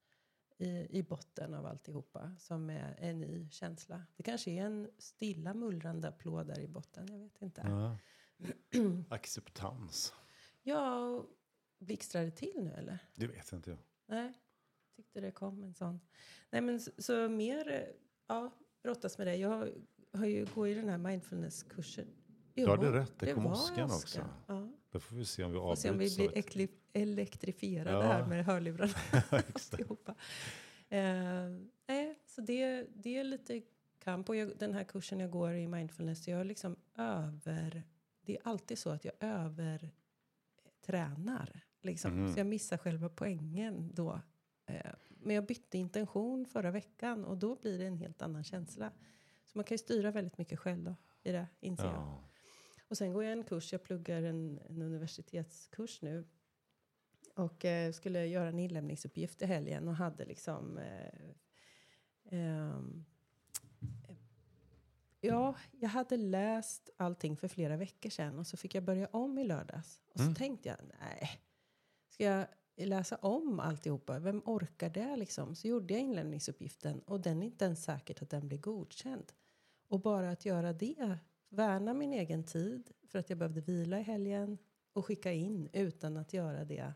i, i botten av alltihopa som är en ny känsla. Det kanske är en stilla mullrande applåd där i botten. Jag vet inte. Ja. *clears throat* Acceptans. Ja, blixtrar det till nu eller? Det vet inte jag. Nej, tyckte det kom en sån. Nej, men så, så mer, ja, brottas med det. Jag har, har ju går i den här mindfulness-kursen. Du hade rätt, det kom var åskan åska. också. Ja. Då får vi se om vi Och se om vi avbryts. blir av elektrifierade Ja. här med hörlurarna. *laughs* Alltihopa. Eh, så det, det är lite kamp. Och jag, den här kursen jag går i mindfulness, jag liksom över... Det är alltid så att jag övertränar. Liksom. Mhm. Så jag missar själva poängen då. Eh, men jag bytte intention förra veckan och då blir det en helt annan känsla. Så man kan ju styra väldigt mycket själv då, i det, inser jag. Ja. Och Och sen går jag en kurs, jag pluggar en, en universitetskurs nu. Och eh, skulle göra en inlämningsuppgift i helgen och hade liksom... Eh, ehm, eh, ja, jag hade läst allting för flera veckor sedan och så fick jag börja om i lördags. Och så Mm. tänkte jag, nej, ska jag läsa om alltihopa? Vem orkar det liksom? Så gjorde jag inlämningsuppgiften och den är inte ens säkert att den blir godkänd. Och bara att göra det, värna min egen tid för att jag behövde vila i helgen och skicka in utan att göra det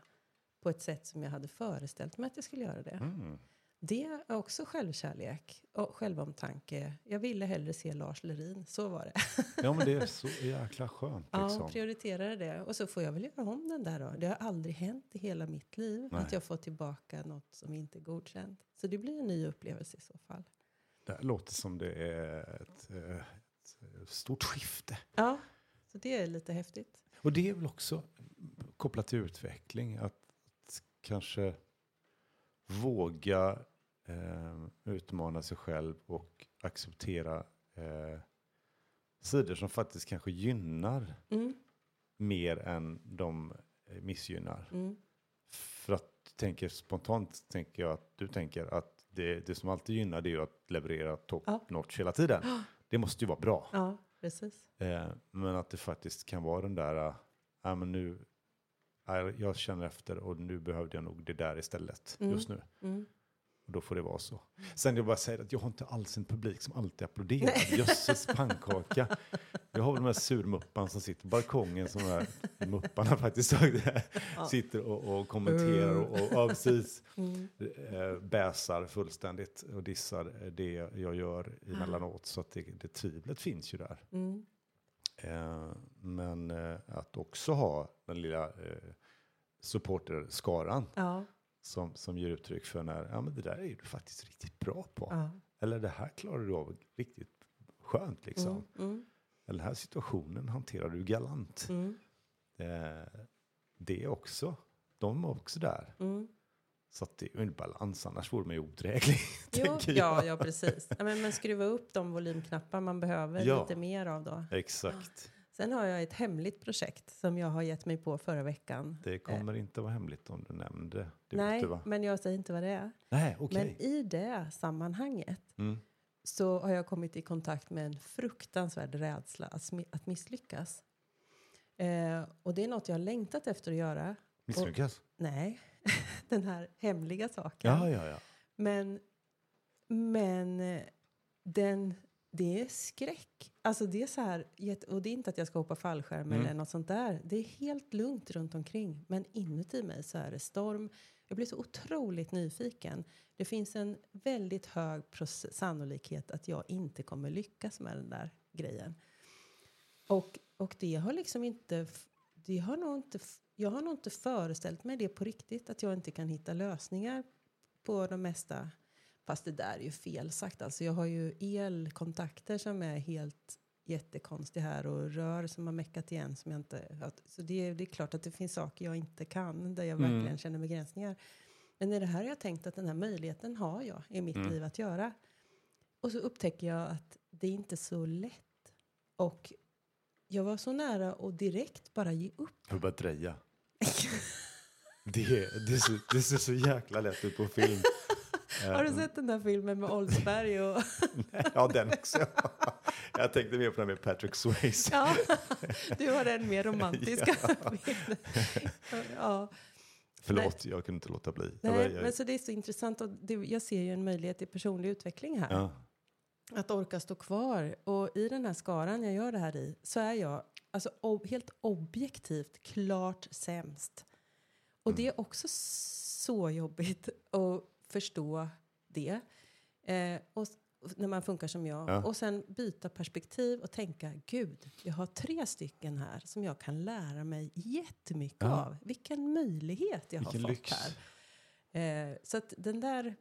på ett sätt som jag hade föreställt mig att jag skulle göra det. Mm. Det är också självkärlek och självomtanke. Jag ville hellre se Lars Lerin, så var det. Ja, men det är *laughs* så jäkla skönt Ja, liksom. prioriterade det. Och så får jag väl göra om den där då. Det har aldrig hänt i hela mitt liv Nej. att jag får tillbaka något som inte är godkänt. Så det blir en ny upplevelse i så fall. Det här låter som det är ett, eh, ett stort skifte. Ja, så det är lite häftigt. Och det är väl också kopplat till utveckling. Att kanske våga eh, utmana sig själv och acceptera eh, sidor som faktiskt kanske gynnar Mm, mer än de eh, missgynnar. mm, För att tänker spontant tänker jag att du tänker att det, det som alltid gynnar det är ju att leverera top Ja. notch hela tiden. *gasps* Det måste ju vara bra. ja, precis. Eh, men att det faktiskt kan vara den där, äh, men nu, jag känner efter och nu behövde jag nog det där istället Mm. just nu. Mm. Och då får det vara så. Sen jag bara säga att jag har inte alls en publik som alltid applåderar. *laughs* Jösses pannkaka. Jag har väl de här surmupparna som sitter på balkongen som är mupparna faktiskt sitter och, och kommenterar och, och ja, precis, Mm. eh, bäsar fullständigt och dissar det jag gör emellanåt. Så att det, det tvivlet finns ju där. Mm. Men eh, att också ha den lilla eh, supporterskaran Ja, som, som ger uttryck för när ja, men det där är du faktiskt riktigt bra på. ja. Eller det här klarar du av riktigt skönt liksom. Mm. Mm. Eller den här situationen hanterar du galant. Mm. Eh, det är också, de är också där. Mm. Så att det är en balans, annars vore man ju odräglig. *laughs* Jo, ja, ja, precis. Ja, men, men skruva upp de volymknappar man behöver Ja. lite mer av då. Exakt. Sen har jag ett hemligt projekt som jag har gett mig på förra veckan. Det kommer inte vara hemligt om du nämnde det. vet Nej, du, va? men jag säger inte vad det är. Nej, okej. Men i det sammanhanget Mm. så har jag kommit i kontakt med en fruktansvärd rädsla att, att misslyckas. Eh, och det är något jag har längtat efter att göra. Misslyckas? Nej, *laughs* den här hemliga saken. Ja, ja, ja. Men, men eh, den, det är skräck. Alltså det är så här, och det är inte att jag ska hoppa fallskärm Mm. eller något sånt där. Det är helt lugnt runt omkring. Men inuti mig så är det storm. Jag blir så otroligt nyfiken. Det finns en väldigt hög sannolikhet att jag inte kommer lyckas med den där grejen. Och, och det har liksom inte... det har nog inte, jag har nog inte föreställt mig det på riktigt. Att jag inte kan hitta lösningar på de mesta. Fast det där är ju fel sagt. Alltså jag har ju elkontakter som är helt jättekonstiga här och rör som har meckat igen som jag inte... att- Så det, är- det är klart att det finns saker jag inte kan där jag Mm. verkligen känner begränsningar. Men i det här har jag tänkt att den här möjligheten har jag i mitt Mm. liv att göra. Och så upptäcker jag att det är inte så lätt. Och jag var så nära att direkt bara ge upp. Jag bara dreja. Det, det, ser, det ser så jäkla lätt ut på film. *laughs* Har du sett den där filmen med Oldsberg? Och *laughs* Ja, den också. Jag tänkte mer på den med Patrick Swayze. ja, du har den mer romantiska *laughs* bilden. Ja. Förlåt, jag kunde inte låta bli. Jag, Nej, jag, men så det är så intressant och det, jag ser ju en möjlighet till personlig utveckling här. ja. Att orka stå kvar. Och i den här skaran jag gör det här i så är jag alltså, ob- helt objektivt klart sämst. Och det är också så jobbigt att förstå det. Eh, och, när man funkar som jag. Ja. Och sen byta perspektiv och tänka, gud, jag har tre stycken här som jag kan lära mig jättemycket Ja. av. Vilken möjlighet jag Vilken har fått lyx. här. Eh, så att den där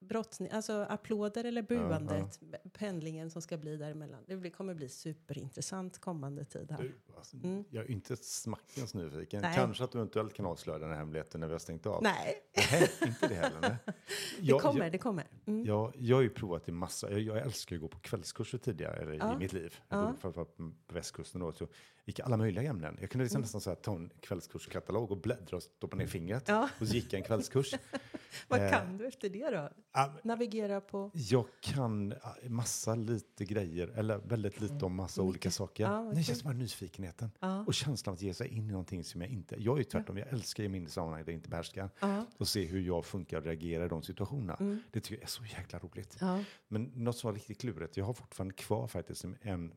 brottsning, alltså applåder eller buandet, pendlingen som ska bli däremellan. Det blir, kommer bli superintressant kommande tid här. Du, alltså, Mm. Jag är inte smackens nyfiken. Nej. Kanske att du eventuellt kan avslöja den här hemligheten när vi har stängt av. Nej, Nej, inte det heller. Nej. *laughs* det Jag, kommer, jag, det kommer. Mm. jag, jag har ju provat i massa. Jag, jag älskar att gå på kvällskurser tidigare Ja. i mitt liv. Jag Ja. bodde framförallt på västkusten då. Så gick alla möjliga ämnen. Jag kunde liksom Mm. nästan så här, ta en kvällskurskatalog och bläddra och stoppa ner fingret. Ja. Och så gick jag en kvällskurs. *laughs* *laughs* Vad Eh, kan du efter det då? Navigera på... Jag kan ah, massa lite grejer, eller väldigt lite om massa olika saker. Det känns bara nyfikenheten. Ja. Och känslan att ge sig in i någonting som jag inte... Jag är ju tvärtom, jag älskar ju min sammanhang där jag inte behärskar. Ja. Och se hur jag funkar och reagerar i de situationerna. Mm. Det tycker jag är så jäkla roligt. Men något som var riktigt klurigt, jag har fortfarande kvar faktiskt en...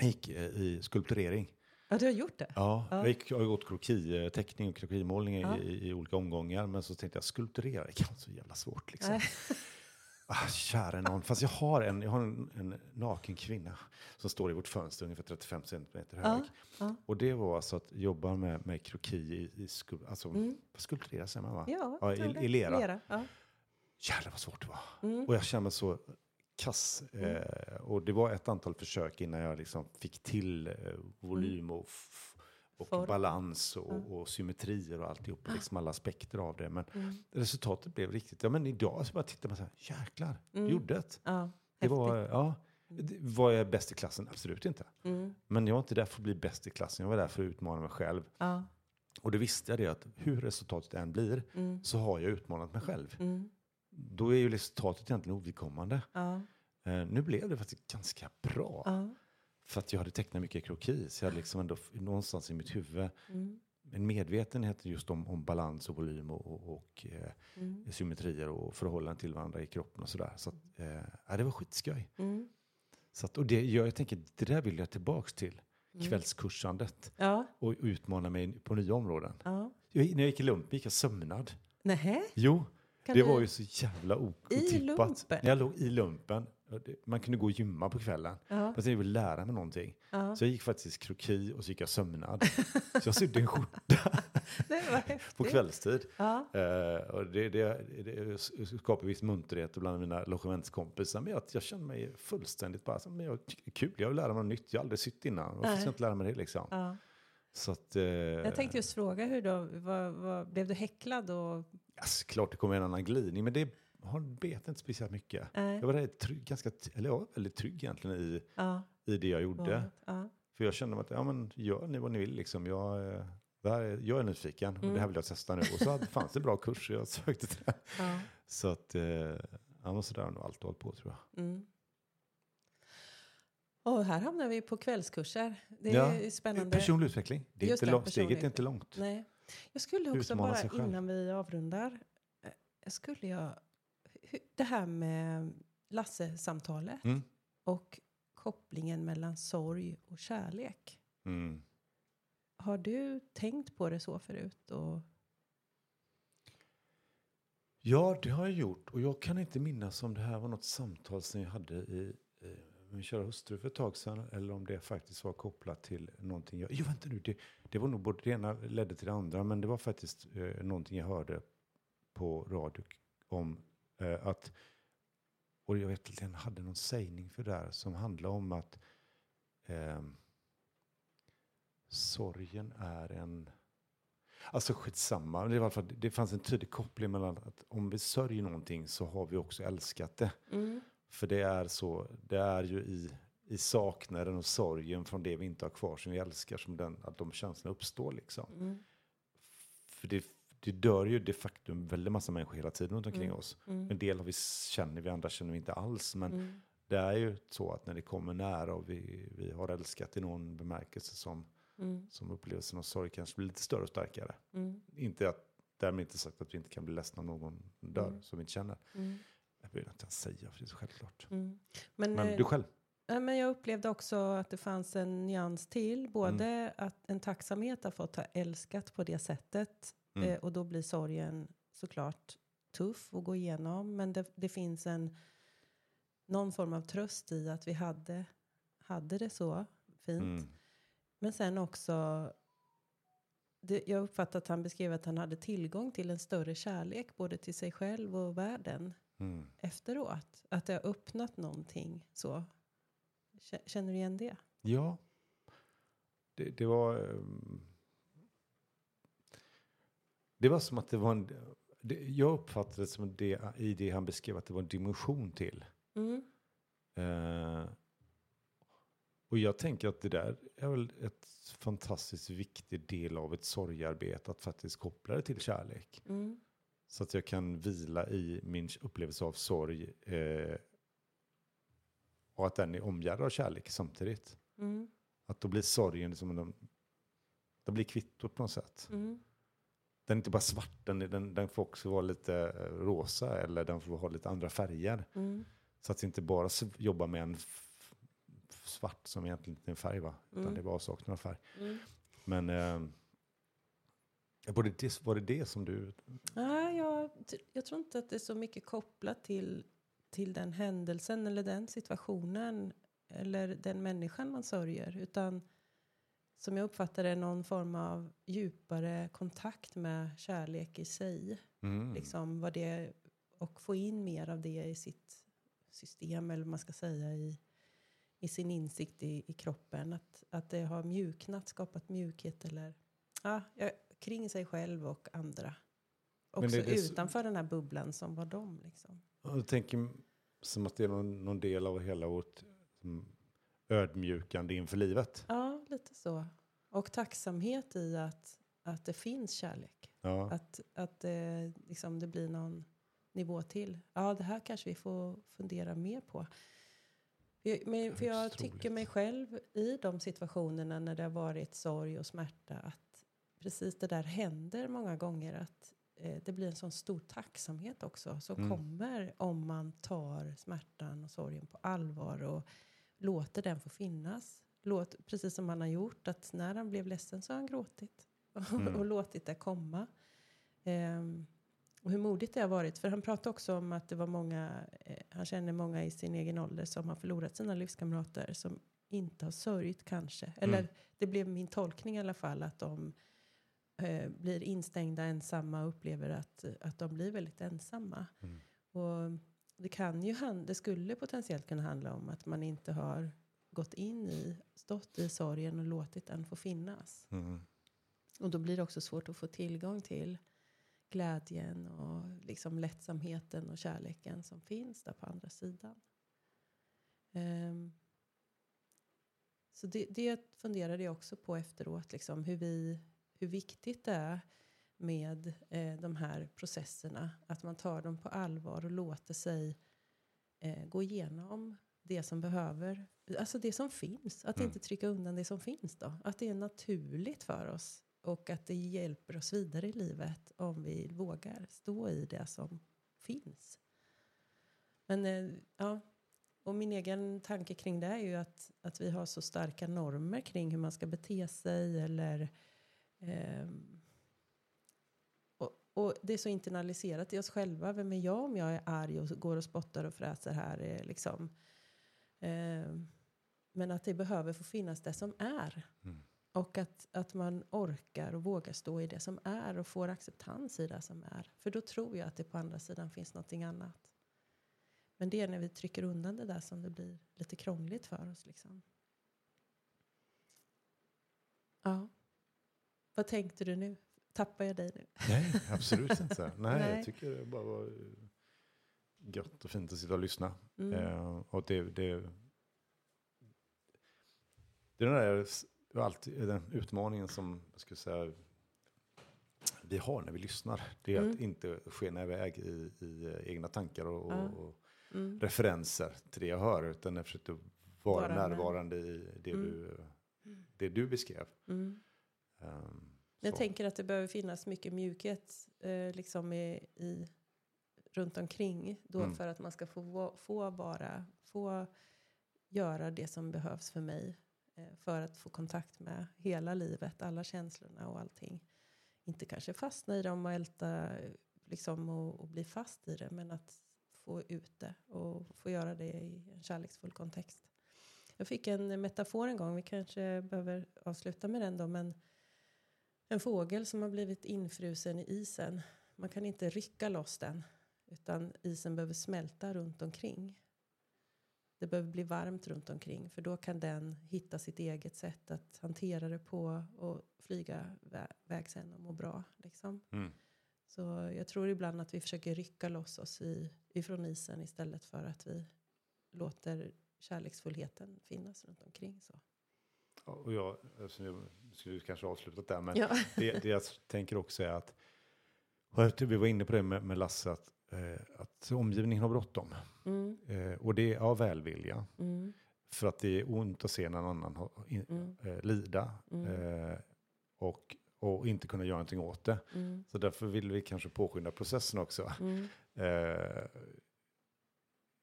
Jag gick eh, i skulpturering. Ja, du har gjort det? Ja, Ja. Jag, gick, jag har gått kroki-teckning och krokimålning Ja. i, i, olika omgångar. Men så tänkte jag skulpturera, det kan vara så jävla svårt liksom. *laughs* Ah, kära någon. Fast jag har, en, jag har en, en naken kvinna som står i vårt fönster ungefär 35 centimeter hög. Ja, ja. Och det var alltså att jobba med, med kroki i, i skul, alltså, Mm. skulpturera säger man va? Ja, Ja, i- i lera. lera. Ja. Jävlar vad svårt det var. Mm. Och jag kände mig så kass. Eh, och det var ett antal försök innan jag liksom fick till eh, volym och, f- och Form. balans och, och symmetrier och alltihop. Liksom alla aspekter av det. Men Mm. resultatet blev riktigt. Ja, men idag så bara tittar man så här, jäklar, Mm. gjorde det. Ja, Det var, ja, det- var jag bäst i klassen? Absolut inte. Mm. Men jag var inte där för att bli bäst i klassen. Jag var där för att utmana mig själv. Ja. Och det visste jag det att hur resultatet än blir Mm. så har jag utmanat mig själv. Då är ju resultatet egentligen ovidkommande. Ja. Eh, nu blev det faktiskt ganska bra. Ja. För att jag hade tecknat mycket kroki. Så jag hade liksom ändå någonstans i mitt huvud Mm. en medvetenhet just om, om balans och volym och, och, och eh, Mm. symmetrier och förhållanden till varandra i kroppen och sådär. Så att, eh, ja, det var skitskoj. Mm. Så att, och det, jag, jag tänker, det där vill jag tillbaks till. Mm. Kvällskursandet. Ja. Och utmana mig på nya områden. ja. Jag, när jag gick i lumpen gick jag sömnad. Nähä? Jo, Kan det du- var ju så jävla o- I otippat. lumpen? Jag låg i lumpen. Man kunde gå och gymma på kvällen. Ja. Fast jag ville lära mig någonting. Ja. Så jag gick faktiskt kroki och så gick jag sömnad. *laughs* så jag sydde en skjorta *laughs* på kvällstid. Ja. Eh, och det, det, det skapade viss munterhet bland mina logementskompisar. Men jag, jag kände mig fullständigt bara, så, men jag, kul, jag vill lära mig något nytt. Jag har aldrig sytt innan. Varför ska jag inte lära mig det liksom? Att, eh, Jag tänkte just fråga hur då, vad, vad, blev du häcklad och... alltså, klart det kommer en annan glidning, men det har bet inte speciellt mycket. Nej. Jag var rätt trygg, ganska, eller jag var väldigt trygg egentligen i, Ja. i det jag gjorde. Ja. För jag kände att, ja men gör ni vad ni vill liksom. Jag, eh, här är, jag är nyfiken och Mm. det här vill jag testa nu. Och så hade- fanns det bra kurser jag sökte till. det. Ja. Så att, eh, ja men sådär har nog allt hållit på tror jag. Mm. Och här hamnar vi på kvällskurser. Det är Ja, spännande. Personlig utveckling, det är Just inte det, långt, steget är inte långt. Nej. Jag skulle också bara innan vi avrundar. eh, Skulle jag... Det här med Lasse-samtalet Mm. och kopplingen mellan sorg och kärlek. Mm. Har du tänkt på det så förut? Och, Ja, det har jag gjort. Och jag kan inte minnas om det här var något samtal som jag hade i, min kära hustru för ett tag sedan. Eller om det faktiskt var kopplat till någonting. Jag, jo, vänta nu. Det, det var nog både det ena ledde till det andra. Men det var faktiskt eh, någonting jag hörde på radio om eh, att. Och jag vet att den hade någon sägning för det där som handlade om att eh, sorgen är en... Alltså skitsamma. Det, var för, det fanns en tydlig koppling mellan att om vi sörjer någonting så har vi också älskat det. Mm. För det är så, det är ju i, i saknaden och sorgen från det vi inte har kvar som vi älskar som den, att de känslorna uppstår liksom. Mm. För det, det dör ju de facto en väldigt massa människor hela tiden runt omkring Mm. oss. Mm. En del har vi, känner vi, andra känner vi inte alls. Men Mm. det är ju så att när det kommer nära och vi, vi har älskat i någon bemärkelse som, Mm. som upplevelsen av sorg kanske blir lite större och starkare. Mm. Inte att, därmed inte sagt att vi inte kan bli ledsna när någon dör som vi inte känner. Mm. Jag behöver inte ens säga för det är så självklart. Mm. Men, Men eh, du själv? Men jag upplevde också att det fanns en nyans till. Både att en tacksamhet att fått ha älskat på det sättet. Mm. Eh, och då blir sorgen såklart tuff att gå igenom. Men det, det finns en någon form av tröst i att vi hade, hade det så fint. Mm. Men sen också, det, jag uppfattar att han beskrev att han hade tillgång till en större kärlek både till sig själv och världen Mm. efteråt. Att det har öppnat någonting så. Kä- Känner du igen det? Ja. Det, det var... ehm, Det var som att det var en... Det, jag uppfattade det som det, i det han beskrev att det var en dimension till. Mm. Eh, och jag tänker att det där är väl ett fantastiskt viktig del av ett sorgarbete. Att faktiskt koppla det till kärlek. Mm. Så att jag kan vila i min upplevelse av sorg. Eh, och att den är omgärdad av kärlek samtidigt. Mm. Att då blir sorgen som en... Det blir kvittot på något sätt. Mm. Den är inte bara svart, den, är- den, den får också vara lite eh, rosa eller den får ha lite andra färger. Mm. Så att inte bara jobba med en svart som egentligen inte är en färg va? Utan Mm. det var avsaknad av färg. Mm. Men eh, var, det det, var det det som du... Nej, jag, jag tror inte att det är så mycket kopplat till, till den händelsen eller den situationen eller den människan man sörjer. Utan som jag uppfattar det någon form av djupare kontakt med kärlek i sig. Mm. Liksom vad det, och få in mer av det i sitt system eller vad man ska säga i, i sin insikt i, i kroppen. Att, att det har mjuknat, skapat mjukhet eller ja, ja, kring sig själv och andra. Också det det utanför den här bubblan som var de. Liksom. Jag tänker som att det är någon, någon del av hela vårt ödmjukande inför livet. Ja, lite så. Och tacksamhet i att, att det finns kärlek. Ja. Att, att det, liksom, det blir någon nivå till. Ja, det här kanske vi får fundera mer på. För- Men, för jag tycker mig själv i de situationerna när det har varit sorg och smärta att precis det där händer många gånger. Att eh, det blir en sån stor tacksamhet också som Mm. kommer om man tar smärtan och sorgen på allvar och låter den få finnas. Låt, precis som han har gjort, att när han blev ledsen så har han gråtit *laughs* och, Mm. och låtit det komma. Ehm, och hur modigt det har varit. För han pratade också om att det var många, eh, han känner många i sin egen ålder som har förlorat sina livskamrater som inte har sörjt kanske. Eller Mm. det blev min tolkning i alla fall att de eh, blir instängda ensamma och upplever att, att de blir väldigt ensamma. Mm. Och det kan ju det skulle potentiellt kunna handla om att man inte har gått in i, stått i sorgen och låtit den få finnas. Mm. Och då blir det också svårt att få tillgång till glädjen och liksom lättsamheten och kärleken som finns där på andra sidan. Ehm, så det, det funderade jag också på efteråt, liksom, hur, vi, hur viktigt det är med eh, de här processerna. Att man tar dem på allvar och låter sig eh, gå igenom det som behöver, alltså det som finns. Att Mm. inte trycka undan det som finns då. Att det är naturligt för oss och att det hjälper oss vidare i livet om vi vågar stå i det som finns. Men eh, ja, och min egen tanke kring det är ju att, att vi har så starka normer kring hur man ska bete sig eller ehm, och, och det är så internaliserat i oss själva. Vem är jag om jag är arg och går och spottar och fräser här? eh, Liksom. Eh, men att det behöver få finnas det som är. Mm. Och att, att man orkar och vågar stå i det som är och får acceptans i det som är. För då tror jag att det på andra sidan finns någonting annat. Men det är när vi trycker undan det där som det blir lite krångligt för oss. Liksom. Ja. Vad tänkte du nu? Tappar jag dig nu? Nej, absolut inte. Nej, *laughs* Nej. jag tycker det bara var gött och fint att sitta och lyssna. Mm. Eh, och det, det, det är den där alltid, den utmaningen som jag skulle säga, vi har när vi lyssnar. Det är att Mm. inte skena iväg i, i eh, egna tankar och, Ja. och, Mm. referenser till det jag hör. Utan jag försöker vara med. närvarande i det, Mm. du, det du beskrev. Um, Jag tänker att det behöver finnas mycket mjukhet eh, liksom i, i, runt omkring då Mm. för att man ska få, få vara, få göra det som behövs för mig eh, för att få kontakt med hela livet, alla känslorna och allting. Inte kanske fastna i dem och älta liksom och, och bli fast i det, men att få ut det och få göra det i en kärleksfull kontext. Jag fick en metafor en gång, vi kanske behöver avsluta med den då, men en fågel som har blivit infrusen i isen. Man kan inte rycka loss den, utan isen behöver smälta runt omkring. Det behöver bli varmt runt omkring, för då kan den hitta sitt eget sätt att hantera det på och flyga vä- väg sen och må bra. Liksom. Mm. Så jag tror ibland att vi försöker rycka loss oss i, ifrån isen istället för att vi låter kärleksfullheten finnas runt omkring. Så. Ja, Och jag, alltså, jag skulle kanske avslutat där, men Ja. *laughs* det, det jag tänker också är att, vi var inne på det med, med Lasse, att, eh, att omgivningen har bråttom. Mm, Eh, och det är av välvilja, mm, för att det är ont att se någon annan ha, in, mm, eh, lida mm, eh, och, och inte kunna göra någonting åt det. mm, Så därför vill vi kanske påskynda processen också. mm, *laughs* Eh,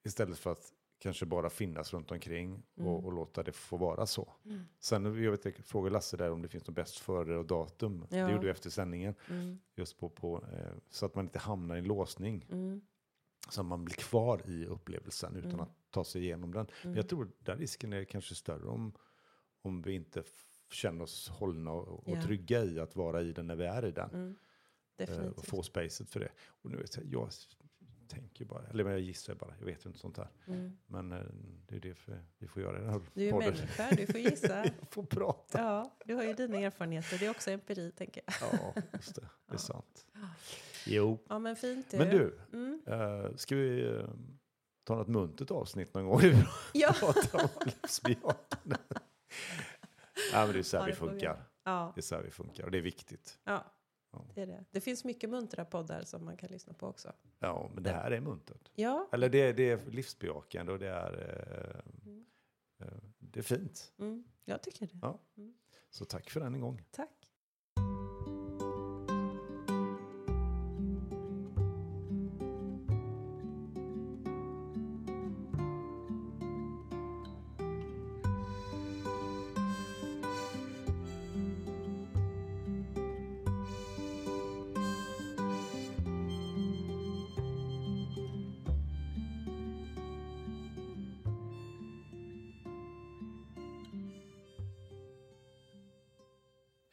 istället för att kanske bara finnas runt omkring och, Mm. och låta det få vara så. mm, Sen jag vet, jag frågade Lasse där om det finns något bäst före och datum. Ja. Det gjorde vi efter sändningen. mm, Just på, på, eh, så att man inte hamnar i en låsning. mm, Så att man blir kvar i upplevelsen utan Mm. att ta sig igenom den. Men mm. jag tror den risken är kanske större om, om vi inte känner oss hållna och, och Ja. trygga i att vara i den när vi är i den. Mm, Eh, definitivt. och få spacet för det. Och nu vet jag, tänker bara, eller men jag gissar bara, jag vet ju inte sånt här. Mm. Men eh, det är det för, vi får göra i den här Du är podden. människa, du får gissa. *laughs* jag får prata. Ja, du har ju dina erfarenheter. Det är också empiri, tänker jag. Ja, just det. Det är Ja. sant. Jo, Ja, men fint. men du, Mm. eh, ska vi eh, ta något muntet avsnitt någon gång? *laughs* Ja. Prata om livsbejakande. *laughs* ja, men det är så här Ja, vi funkar. Ja, Det är så här vi funkar och det är viktigt. Ja. Det är det. Det finns mycket muntra poddar som man kan lyssna på också. Ja, men det här är muntert. Ja, Eller det, det är livsbejakande och det är, eh, Mm. eh, det är fint. mm, jag tycker det. Ja. Så tack för den en gång. Tack.